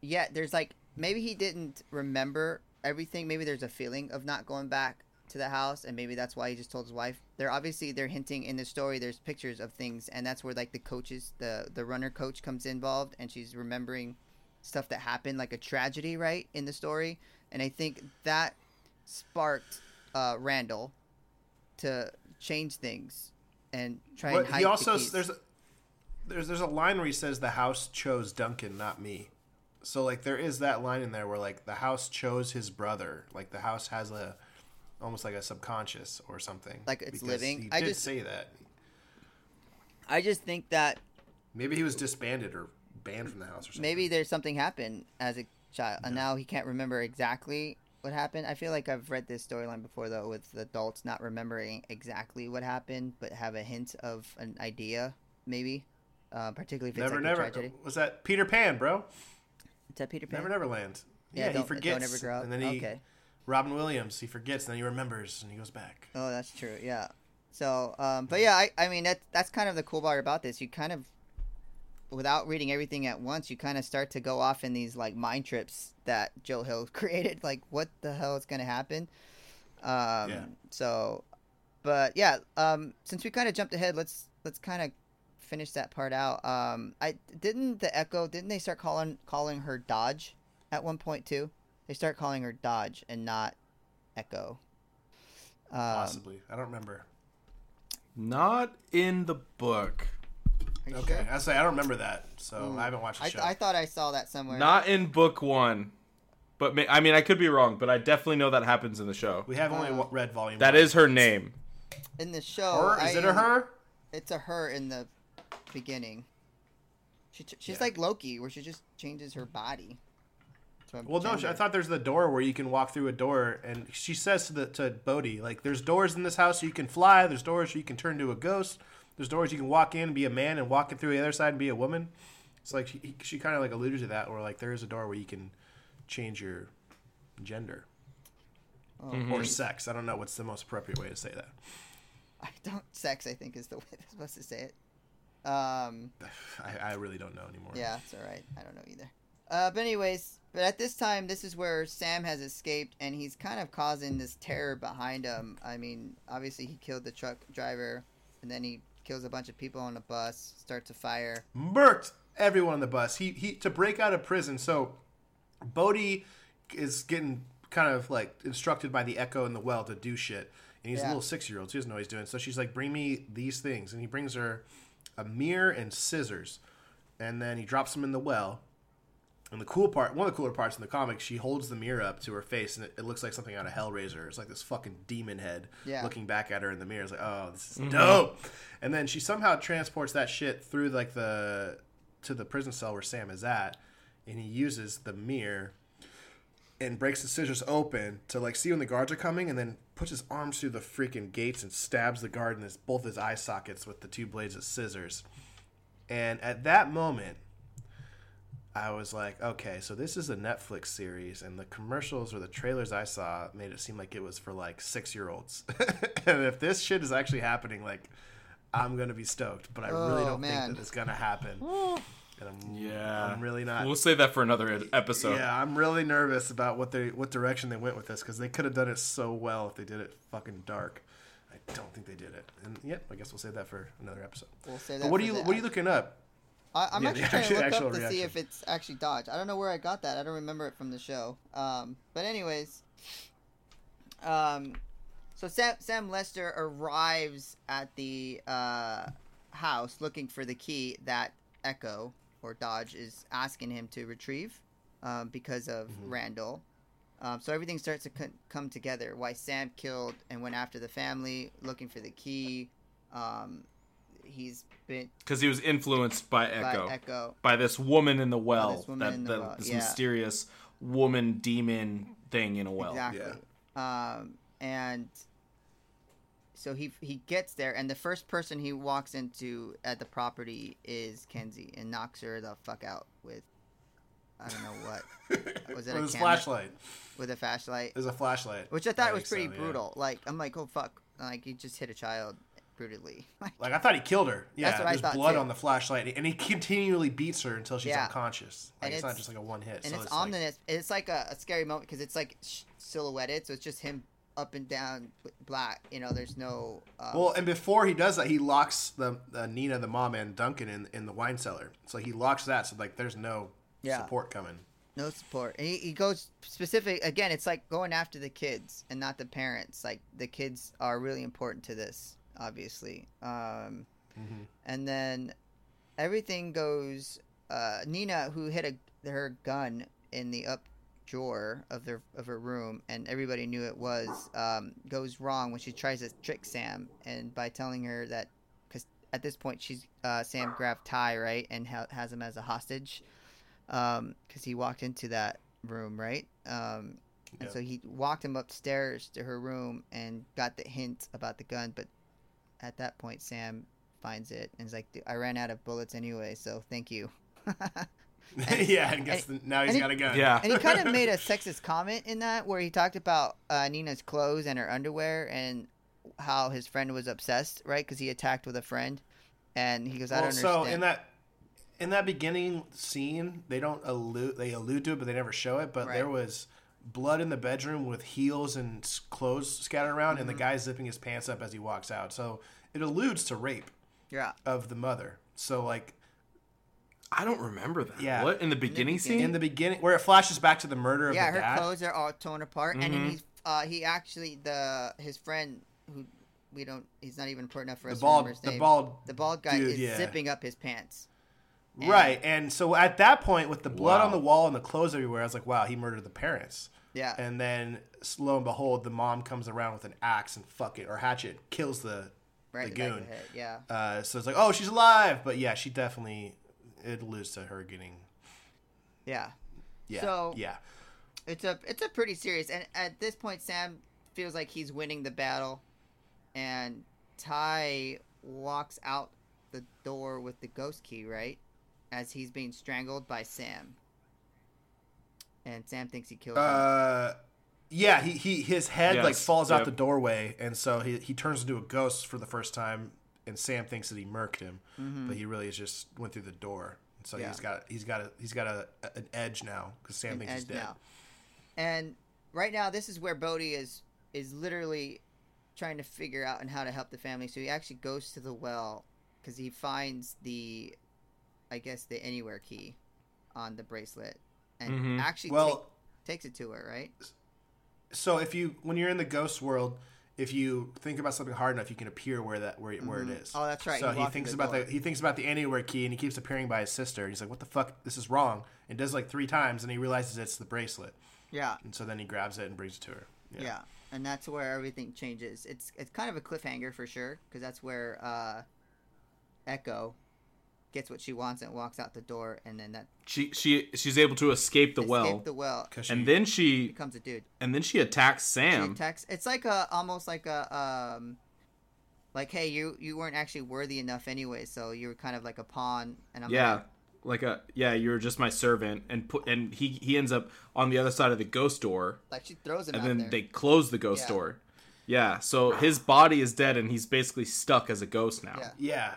yeah there's like maybe he didn't remember everything maybe there's a feeling of not going back to the house and maybe that's why he just told his wife they're obviously they're hinting in the story there's pictures of things and that's where like the coaches the the runner coach comes involved and she's remembering stuff that happened, like a tragedy, right, in the story. And I think that sparked uh, Randall to change things and try and hide he the also keys. there's a, there's there's a line where he says the house chose Duncan, not me. So like there is that line in there where like the house chose his brother. Like the house has a almost like a subconscious or something. Like it's living. He I did just- say that. I just think that Maybe he was disbanded or banned from the house or something. maybe there's something happened as a child, and now he can't remember exactly what happened. I feel like I've read this storyline before, though, with adults not remembering exactly what happened, but have a hint of an idea, maybe. Uh, particularly if it's Never, like never. a tragedy. Was that Peter Pan, bro? Is that Peter Pan? Never, never land. Yeah, Yeah, he forgets, don't ever grow up. and then he Okay. Robin Williams. He forgets, and then he remembers, and he goes back. Oh, that's true. Yeah. So, um, but yeah, I, I mean, that's that's kind of the cool part about this. You kind of, without reading everything at once, you kind of start to go off in these like mind trips that Joe Hill created. Like, what the hell is going to happen? Um, Yeah. So, but yeah, um, since we kind of jumped ahead, let's let's kind of finish that part out. Um, I didn't the Echo didn't they start calling calling her Dodge at one point too? They start calling her Dodge and not Echo. Um, Possibly. I don't remember. Not in the book. Are you Okay, sure? I say I don't remember that, so Ooh. I haven't watched the I, show. I thought I saw that somewhere. Not in book one. But ma- I mean, I could be wrong, but I definitely know that happens in the show. we have only Uh, wa- read volume. That one. is her name. in the show. her. Is I it a her? It's a her in the beginning. She she's Yeah. like Loki, where she just changes her body. to a Well, no, gender. I thought there's the door where you can walk through a door, and she says to the to Bode, like, "There's doors in this house so you can fly. There's doors so you can turn into a ghost. There's doors you can walk in, and be a man, and walk it through the other side and be a woman." It's like she, she kind of like alluded to that, where like there is a door where you can change your gender Oh, Mhm. or sex. I don't know what's the most appropriate way to say that. I don't. Sex, I think, is the way they're supposed to say it. Um. I, I really don't know anymore. Yeah, it's all right. I don't know either. Uh, but anyways, but at this time, this is where Sam has escaped, and he's kind of causing this terror behind him. I mean, obviously he killed the truck driver, and then he kills a bunch of people on the bus, starts a fire. murked everyone on the bus. He he to break out of prison. So Bode is getting kind of like instructed by the Echo in the well to do shit, and he's a little six year old. She doesn't know what he's doing. So she's like, "Bring me these things," and he brings her a mirror and scissors, and then he drops them in the well. And the cool part, one of the cooler parts in the comic, she holds the mirror up to her face, and it, it looks like something out of Hellraiser. It's like this fucking demon head Yeah. looking back at her in the mirror. It's like, oh, this is mm-hmm. dope. And then she somehow transports that shit through like the to the prison cell where Sam is at, and he uses the mirror and breaks the scissors open to like see when the guards are coming, and then puts his arms through the freaking gates and stabs the guard in his both his eye sockets with the two blades of scissors. And at that moment, I was like, okay, so this is a Netflix series, and the commercials or the trailers I saw made it seem like it was for like six year olds. and if this shit is actually happening, like, I'm gonna be stoked, but I really Oh, don't man. think that it's gonna happen. Oh. And I'm, Yeah. I'm really not. We'll save that for another episode. yeah, I'm really nervous about what they what direction they went with this because they could have done it so well if they did it fucking dark. I don't think they did it, and yeah, I guess we'll save that for another episode. We'll say that. But what are you the- what are you looking up? I, I'm Yeah, actually trying to look up to see if it's actually Dodge. I don't know where I got that. I don't remember it from the show. Um, but anyways, um, so Sam Sam Lesser arrives at the uh, house looking for the key that Echo or Dodge is asking him to retrieve, um, because of Mhm. Randall. Um, so everything starts to co- come together. Why Sam killed and went after the family, looking for the key. Um, he's been Because he was influenced by by Echo. Echo. By this woman in the well. this woman that, in the that- well, This yeah. mysterious woman demon thing in a well. exactly. Um, and so he he gets there, and the first person he walks into at the property is Kinsey, and knocks her the fuck out with I don't know what Was it With a flashlight. with a flashlight, There's a flashlight. which I thought was pretty so, yeah. brutal. Like I'm like, oh fuck, like he just hit a child brutally. Like I thought he killed her. Yeah, That's what I there's blood too. on the flashlight, and he continually beats her until she's Yeah. unconscious. Like And it's, not just like a one hit. and so it's, like- ominous. It's like a, a scary moment because it's like sh- silhouetted, so it's just him up and down black. You know, there's no. Um, Well, and before he does that, he locks the uh, Nina, the mom, and Duncan in in the wine cellar. So he locks that. So like, there's no Yeah. support coming. No support. And he, he goes specific again. It's like going after the kids and not the parents. Like the kids are really important to this, obviously. Um, Mm-hmm. and then everything goes. Uh, Nina, who hid a, her gun in the up drawer of their of her room, and everybody knew it was, um, goes wrong when she tries to trick Sam, and by telling her that, because at this point she's uh, Sam grabbed Ty right and ha- has him as a hostage, because he walked into that room right. Um, and Yeah. so he walked him upstairs to her room and got the hint about the gun, but at that point Sam finds it and is like, I ran out of bullets anyway, so thank you. yeah, and guess the, now he's and he- got a gun. Yeah. and he kind of made a sexist comment in that where he talked about uh, Nina's clothes and her underwear and how his friend was obsessed, right? Because he attacked with a friend, and he goes, "I Well, don't so understand." in that in that beginning scene, they don't allude. They allude to it, but they never show it. But Right. there was blood in the bedroom with heels and clothes scattered around, and the Mm-hmm. guy zipping his pants up as he walks out. So it alludes to rape yeah, of the mother. So like I don't remember that. Yeah. What in the beginning beginning. scene? in the beginning, where it flashes back to the murder of yeah, the her dad. clothes are all torn apart, and Mhm. then he's uh, he actually the his friend who we don't he's not even important enough for The us bald, to remember his the name. bald, the bald guy dude, is yeah. zipping up his pants. And- right. And so at that point, with the blood Wow. on the wall and the clothes everywhere, I was like, wow, he murdered the parents. Yeah, And then, lo and behold, the mom comes around with an axe and fuck it or hatchet, kills the right. the in the back goon. the Yeah, Uh, so it's like, oh, she's alive, but yeah, she definitely it alludes to her getting yeah. yeah So- yeah It's a it's a pretty serious, and at this point, Sam feels like he's winning the battle, and Ty walks out the door with the ghost key, right, as he's being strangled by Sam, and Sam thinks he killed him. uh yeah he, he his head like Yes, falls out the doorway and so he, he turns into a ghost for the first time and Sam thinks that he murked him but he really just went through the door so Mm-hmm. Yeah. he's got he's got a he's got a, an edge now because Sam An thinks he's dead now. And right now, this is where Bode is is literally trying to figure out and how to help the family. So he actually goes to the well because he finds the, I guess the anywhere key, on the bracelet, and Mhm. actually well take, takes it to her. Right? so if you when you're in the ghost world if you think about something hard enough you can appear where that where, where it is Oh, that's right. so He he, thinks the about door. the he thinks about the anywhere key and he keeps appearing by his sister and he's like what the fuck this is wrong and does like three times and he realizes it's the bracelet Yeah. and so then he grabs it and brings it to her Yeah. Yeah. And that's where everything changes. It's it's kind of a cliffhanger for sure because that's where uh, Echo gets what she wants and walks out the door, and then that she she she's able to escape the escape well, the well because and then she becomes a dude. and then she attacks She Sam. attacks. It's like a almost like a um, like hey, you you weren't actually worthy enough anyway, so you were kind of like a pawn, and I'm yeah, like, like a yeah, you're just my servant, and put and he he ends up on the other side of the ghost door, like she throws him and out then there. they close the ghost Yeah. door. Yeah, so his body is dead, and he's basically stuck as a ghost now. Yeah. yeah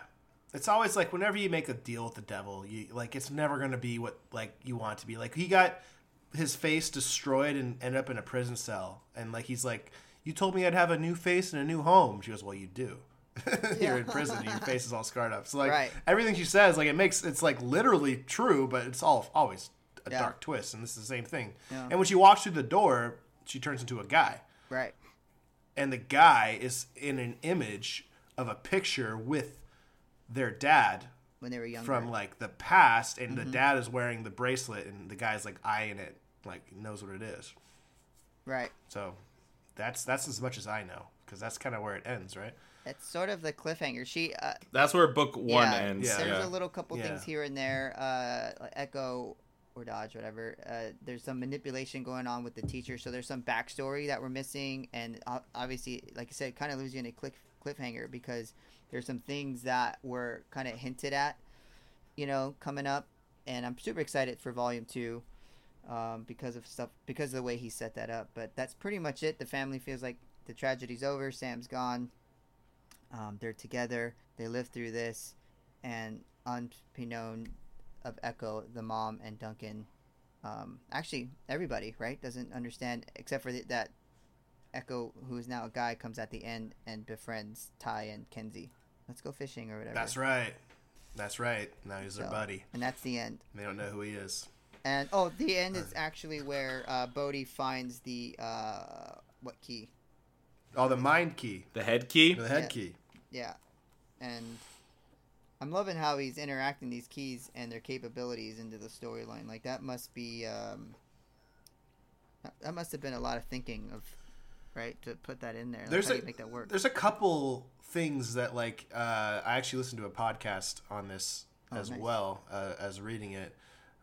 it's always like whenever you make a deal with the devil you like it's never going to be what like you want it to be like he got his face destroyed and ended up in a prison cell and like he's like you told me i'd have a new face and a new home she goes well you do you're in prison and your face is all scarred up so like Right. everything she says like it makes it's like literally true but it's all always a Yeah. dark twist and this is the same thing Yeah. and when she walks through the door she turns into a guy right. and the guy is in an image of a picture with their dad When they were younger. from like the past and Mm-hmm. the dad is wearing the bracelet and the guy's like eyeing it like knows what it is right. so that's that's as much as i know because that's kind of where it ends right It's sort of the cliffhanger. She uh, That's where book one yeah, ends. Yeah. There's Yeah. a little couple Yeah. things here and there. Uh, like Echo or Dodge, whatever. Uh, there's some manipulation going on with the teacher, so there's some backstory that we're missing, and obviously, like I said, kind of leaves you in a cliff cliffhanger because there's some things that were kind of hinted at, you know, coming up, and I'm super excited for Volume Two. Um, because of stuff, because of the way he set that up, but that's pretty much it. The family feels like the tragedy's over. Sam's gone. Um, they're together. They live through this, and unbeknown of Echo, the mom and Duncan, um, actually everybody right doesn't understand except for the, that Echo, who is now a guy, comes at the end and befriends Ty and Kinsey. Let's go fishing or whatever. that's right that's right now he's their buddy And that's the end. they don't know who he is And oh, the end is actually where uh, Bode finds the uh, what key? Oh, the mind key, The head key. the head Yeah. key. Yeah, and I'm loving how he's interacting these keys and their capabilities into the storyline. Like that must be um, that- that must have been a lot of thinking of right to put that in there. Like, There's how a do you make that work? There's a couple things that like uh, I actually listened to a podcast on this Oh, as nice. well uh, as reading it.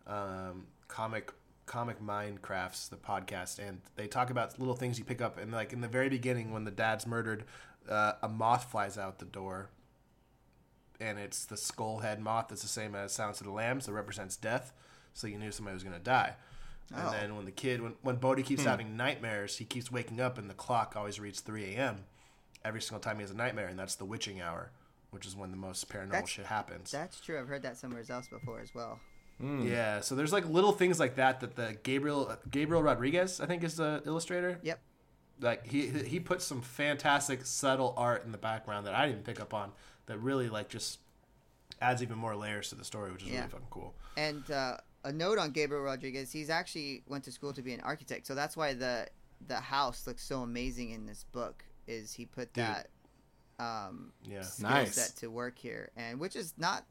Um, comic comic Minecrafts the podcast, and they talk about little things you pick up. And like in the very beginning, when the dad's murdered, uh, a moth flies out the door, and it's the skull head moth that's the same as Silence of the Lambs that represents death. So you knew somebody was gonna die. And Oh. then when the kid, when, when Bode keeps having nightmares, he keeps waking up and the clock always reads 3 a.m. every single time he has a nightmare, and that's the witching hour, which is when the most paranormal That's- shit happens. That's true. I've heard that somewhere else before as well. Yeah, so there's like little things like that that the Gabriel Gabriel Rodriguez, I think, is the illustrator. Yep. Like he he puts some fantastic subtle art in the background that I didn't pick up on that really like just adds even more layers to the story, which is Yeah. really fucking cool. And uh, a note on Gabriel Rodriguez: he's actually went to school to be an architect, so that's why the the house looks so amazing in this book. Is he put Dude. that um, Yeah. skill Nice. set to work here, and which is not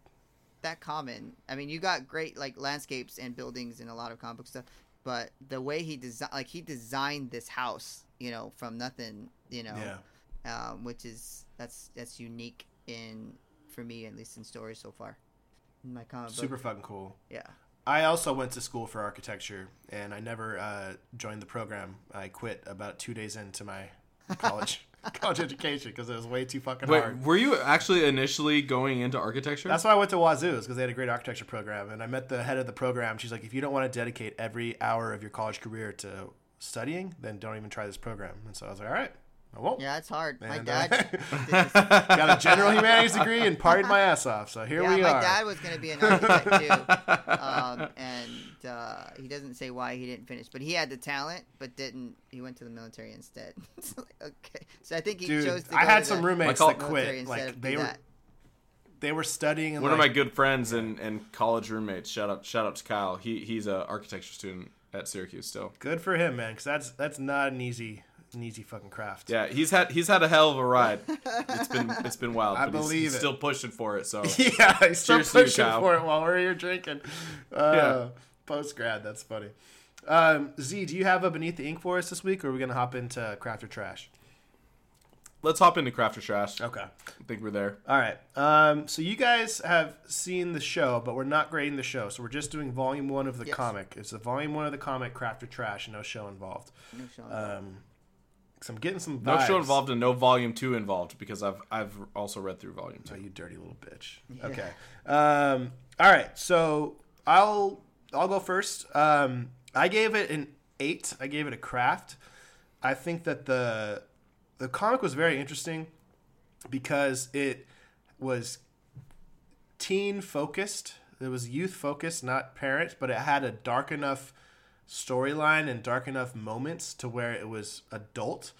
that common. I mean, you got great like landscapes and buildings and a lot of comic book stuff, but the way he designed, like he designed this house, you know, from nothing, you know, Yeah. um, which is that's that's unique in for me at least in stories so far. In my comic book, Super fucking cool. yeah. I also went to school for architecture, and I never uh, joined the program. I quit about two days into my college college education because it was way too fucking Wait, hard. were you actually initially going into architecture? That's why I went to Wazzu, because they had a great architecture program. And I met the head of the program. She's like, if you don't want to dedicate every hour of your college career to studying, then don't even try this program. And so I was like, all right, I won't. Yeah, it's hard. My And, dad, uh, did this- got a general humanities degree and partied my ass off. So here yeah, we my are. My dad was going to be an architect too, um, and uh, he doesn't say why he didn't finish, but he had the talent, but didn't. He went to the military instead. Okay, so I think he Dude, chose to. I had to some the roommates call- that quit. Like they were, that. they were studying. And One of my good friends and, and college roommates. Shout out, shout out to Kyle. He he's a architecture student at Syracuse still. Good for him, man. Because that's that's not an easy an easy fucking craft. Yeah, he's had he's had a hell of a ride. It's been it's been wild. I but he's- believe he's, it. still pushing for it. So yeah, I still Cheers to you, pushing for it while we're here drinking. Uh, Yeah. Post grad, that's funny. Um, Z, do you have a beneath the ink for us this week, or are we gonna hop into craft or trash? let's hop into Craft or Trash. Okay. I think we're there. All right. Um, so you guys have seen the show, but we're not grading the show, so we're just doing volume one of the Yes. comic. It's the volume one of the comic, craft or trash, no show involved. No show. Um, so I'm getting some No show involved and no volume two involved because I've I've also read through volume two. Oh, you dirty little bitch. Okay. Um, all right. So I'll I'll go first. Um, I gave it an eight. I gave it a craft. I think that the the comic was very interesting because it was teen focused. It was youth focused, not parent, but it had a dark enough storyline and dark enough moments to where it was adult,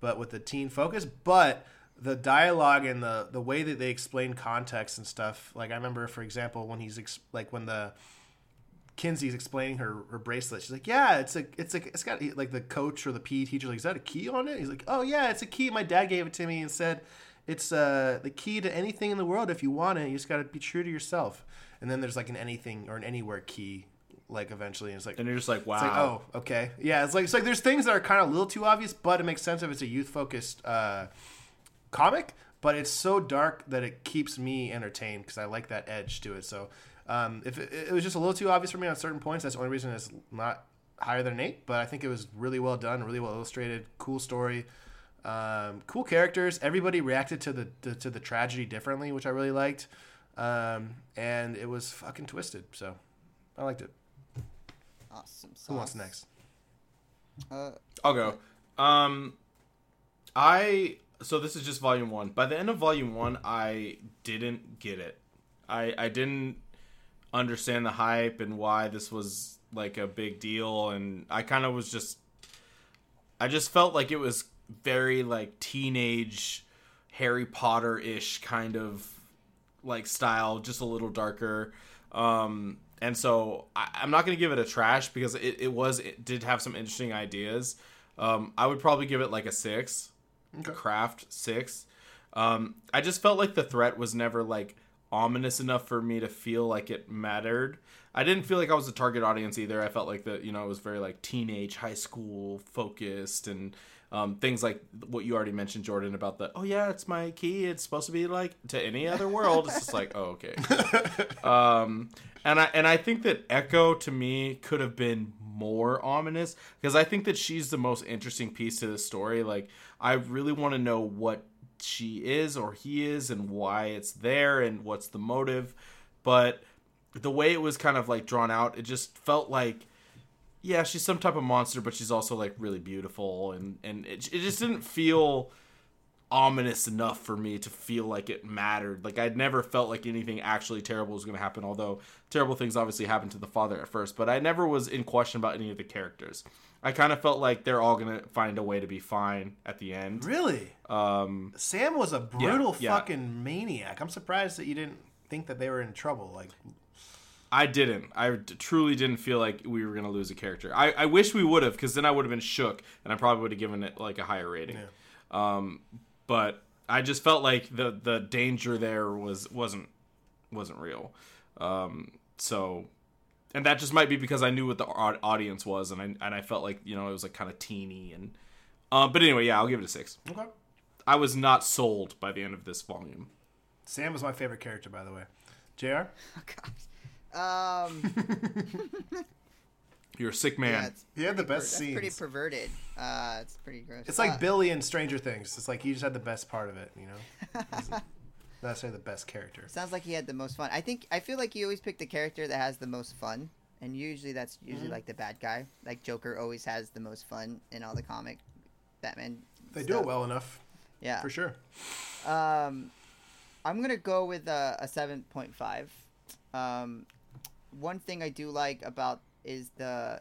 but with the teen focus. But the dialogue and the the way that they explain context and stuff. Like I remember, for example, when he's ex- like when the Kinsey's explaining her, her bracelet. She's like, "Yeah, it's a, it's a, it's got like the coach or the PE teacher. Like, is that a key on it?" He's like, "Oh yeah, it's a key. My dad gave it to me and said it's uh, the key to anything in the world. If you want it, you just got to be true to yourself." And then there's like an anything or an anywhere key, like eventually, and it's like, And you're just like, wow. like, oh, okay, yeah. It's like it's like there's things that are kind of a little too obvious, but it makes sense if it's a youth focused uh, comic. But it's so dark that it keeps me entertained because I like that edge to it. So um, if it, it was just a little too obvious for me on certain points, that's the only reason it's not higher than an eight. But I think it was really well done, really well illustrated, cool story, um, cool characters. Everybody reacted to the to, to the tragedy differently, which I really liked, um, and it was fucking twisted. So I liked it. Awesome. Who wants next? Uh, I'll go. Um, I so this is just volume one. By the end of volume one, I didn't get it. I I didn't understand the hype and why this was like a big deal, and I kind of was just. I just felt like it was very like teenage Harry Potter ish kind of like style, just a little darker. Um, and so I, I'm not going to give it a trash because it, it was it did have some interesting ideas. Um, I would probably give it like a six, craft six. Um, I just felt like the threat was never like ominous enough for me to feel like it mattered. I didn't feel like I was a target audience either. I felt like that you know it was very like teenage, high school focused and um, things like what you already mentioned, Jordan, about the oh yeah, it's my key. It's supposed to be like to any other world. It's just like oh okay. um, and I and I think that Echo to me could have been more ominous because I think that she's the most interesting piece to the story. Like I really want to know what she is or he is and why it's there and what's the motive. But the way it was kind of like drawn out, it just felt like yeah, she's some type of monster, but she's also like really beautiful, and and it, it just didn't feel ominous enough for me to feel like it mattered. Like I'd never felt like anything actually terrible was going to happen, although terrible things obviously happened to the father at first. But I never was in question about any of the characters. I kind of felt like they're all going to find a way to be fine at the end. Really? Um, Sam was a brutal yeah. fucking maniac. I'm surprised that you didn't think that they were in trouble. Like, I didn't. I truly didn't feel like we were going to lose a character. I, I wish we would have, because then I would have been shook, and I probably would have given it like a higher rating. Um, but I just felt like the the danger there was wasn't wasn't real. Um, so, and that just might be because I knew what the audience was, and I and I felt like you know it was like kind of teeny and. Um, but anyway, yeah, I'll give it a six. okay. I was not sold by the end of this volume. Sam was my favorite character, by the way. Jr. Um, You're a sick man. yeah, it's He had the best that's scenes. pretty perverted. Uh, it's pretty gross. It's like Uh, Billy in Stranger Things. It's like he just had the best part of it, you know. He's not necessarily the best character. Sounds like he had the most fun. I think I feel like you always pick the character that has the most fun, and usually that's usually Mm-hmm. like the bad guy. Like Joker always has the most fun in all the comic Batman. They do it well enough, Yeah. for sure. Um, I'm gonna go with a, a seven point five. Um, one thing I do like about is the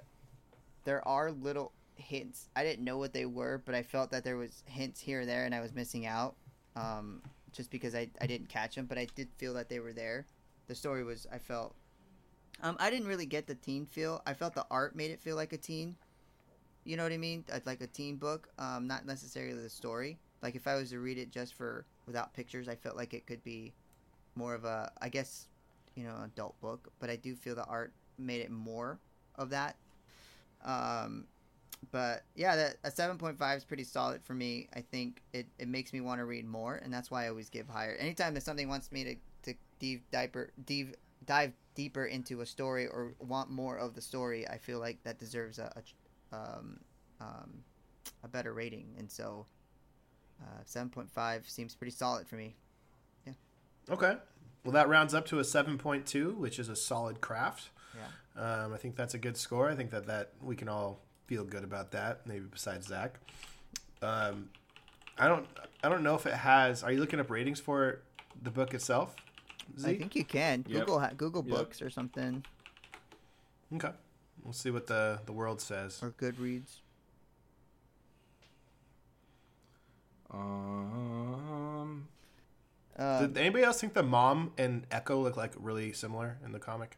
there are little hints. I didn't know what they were, but I felt that there was hints here and there, and I was missing out. Um, just because I, I didn't catch them, but I did feel that they were there. The story was I felt. Um, I didn't really get the teen feel. I felt the art made it feel like a teen. You know what I mean? Uh, Like a teen book. Um, not necessarily the story. Like if I was to read it just for without pictures, I felt like it could be more of a, I guess, you know, adult book. But I do feel the art made it more of that. Um, but yeah, that a seven point five is pretty solid for me. I think it, it makes me want to read more, and that's why I always give higher. Anytime that something wants me to to dive diaper dive dive deeper into a story or want more of the story, I feel like that deserves a, a um, um, a better rating, and so uh, seven point five seems pretty solid for me. Okay. Well, that rounds up to a 7.2, which is a solid craft. Yeah. Um, I think that's a good score. I think that, that we can all feel good about that, maybe besides Zach. Um, I don't I don't know if it has. Are you looking up ratings for the book itself? I think you can Yep. Google ha- Google Yep. Books or something Okay. We'll see what the, the world says. or Goodreads. Um, Uh, Did anybody else think the mom and Echo look like really similar in the comic?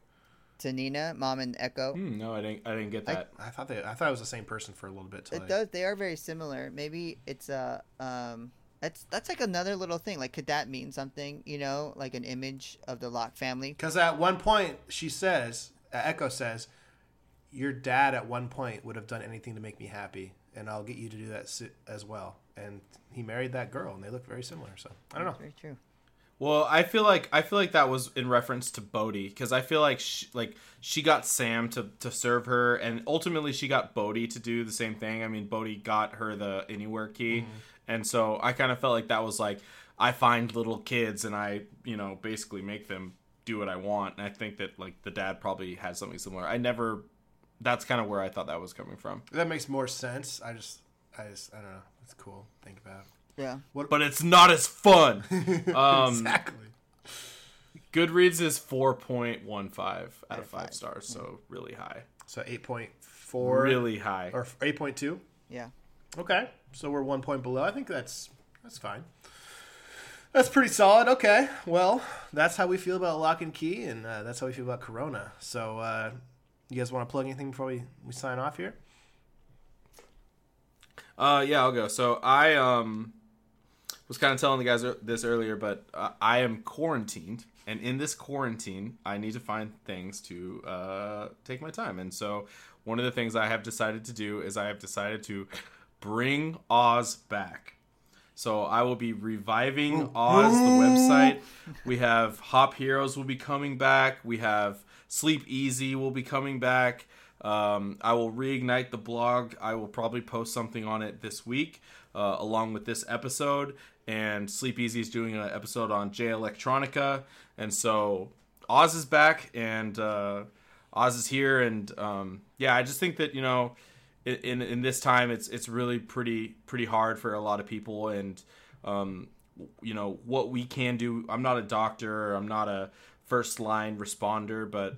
To Nina, Mom and Echo. hmm, no, I didn't. I didn't get that. I thought they I thought it was the same person for a little bit. till It I- does. They are very similar. Maybe it's a um. That's that's like another little thing. Like, could that mean something? You know, like an image of the Locke family. Because at one point she says, uh, Echo says, "Your dad at one point would have done anything to make me happy, and I'll get you to do that as well." And he married that girl, and they look very similar. So I don't That's know. very true. Well, I feel like I feel like that was in reference to Bode because I feel like she, like she got Sam to, to serve her, and ultimately she got Bode to do the same thing. I mean, Bode got her the Anywhere key, mm-hmm. and so I kind of felt like that was like I find little kids and I you know basically make them do what I want. And I think that like the dad probably had something similar. I never. That's kind of where I thought that was coming from. That makes more sense. I just, I just, I don't know. It's cool. Think about. Yeah. But it's not as fun. Um, exactly. Goodreads is four point one five out of of five five. stars, so really high. So eight point four, really high. or eight point two. Yeah. Okay, so we're one point below. I think that's that's fine. That's pretty solid. Okay, well, that's how we feel about Locke and Key, and uh, that's how we feel about Corona. So, uh, you guys want to plug anything before we, we sign off here? Uh, yeah, I'll go. So I um was kind of telling the guys this earlier, but uh, I am quarantined, and in this quarantine, I need to find things to uh, take my time. And so one of the things I have decided to do is I have decided to bring Oz back. So I will be reviving Oz, the website. We have Hop Heroes will be coming back. We have Sleep Easy will be coming back. Um, I will reignite the blog. I will probably post something on it this week, uh, along with this episode. And Sleep Easy is doing an episode on Jay Electronica, and so Oz is back, and uh, Oz is here, and um, yeah, I just think that you know, in, in in this time, it's it's really pretty pretty hard for a lot of people, and um, you know what we can do. I'm not a doctor, I'm not a first line responder, but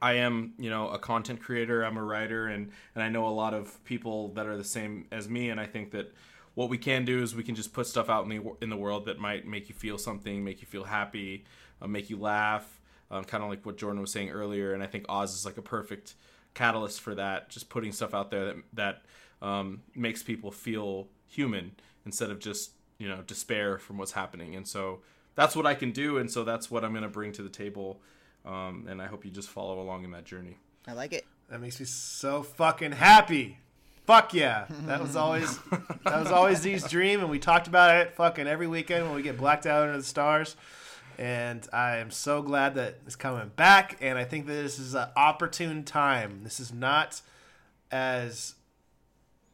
I am, you know, a content creator. I'm a writer, and and I know a lot of people that are the same as me. And I think that what we can do is we can just put stuff out in the in the world that might make you feel something, make you feel happy, uh, make you laugh, um, kind of like what Jordan was saying earlier. And I think Oz is like a perfect catalyst for that. Just putting stuff out there that that um, makes people feel human instead of just you know despair from what's happening. And so that's what I can do, and so that's what I'm going to bring to the table. Um, and I hope you just follow along in that journey. I like it. That makes me so fucking happy. Fuck yeah. That was always that was always Z's dream and we talked about it fucking every weekend when we get blacked out under the stars. And I am so glad that it's coming back and I think that this is an opportune time. This is not as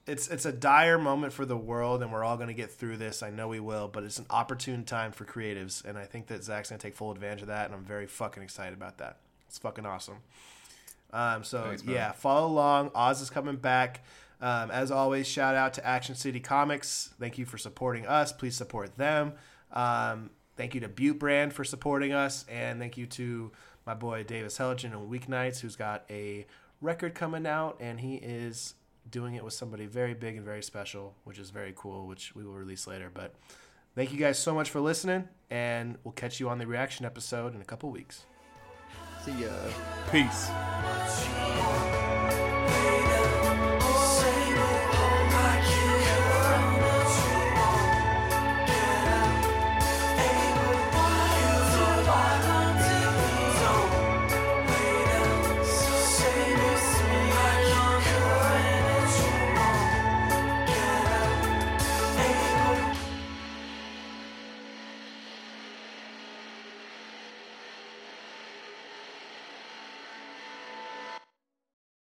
it's it's a dire moment for the world and we're all going to get through this. I know we will, but it's an opportune time for creatives and I think that Zach's going to take full advantage of that and I'm very fucking excited about that. It's fucking awesome. Um, so Thanks, yeah, follow along. Oz is coming back. Um, as always, shout out to Action City Comics. Thank you for supporting us. Please support them. Um, thank you to Butte Brand for supporting us, and thank you to my boy Davis Helligen on Weeknights, who's got a record coming out, and he is doing it with somebody very big and very special, which is very cool, which we will release later. But thank you guys so much for listening, and we'll catch you on the reaction episode in a couple weeks. See ya. Peace.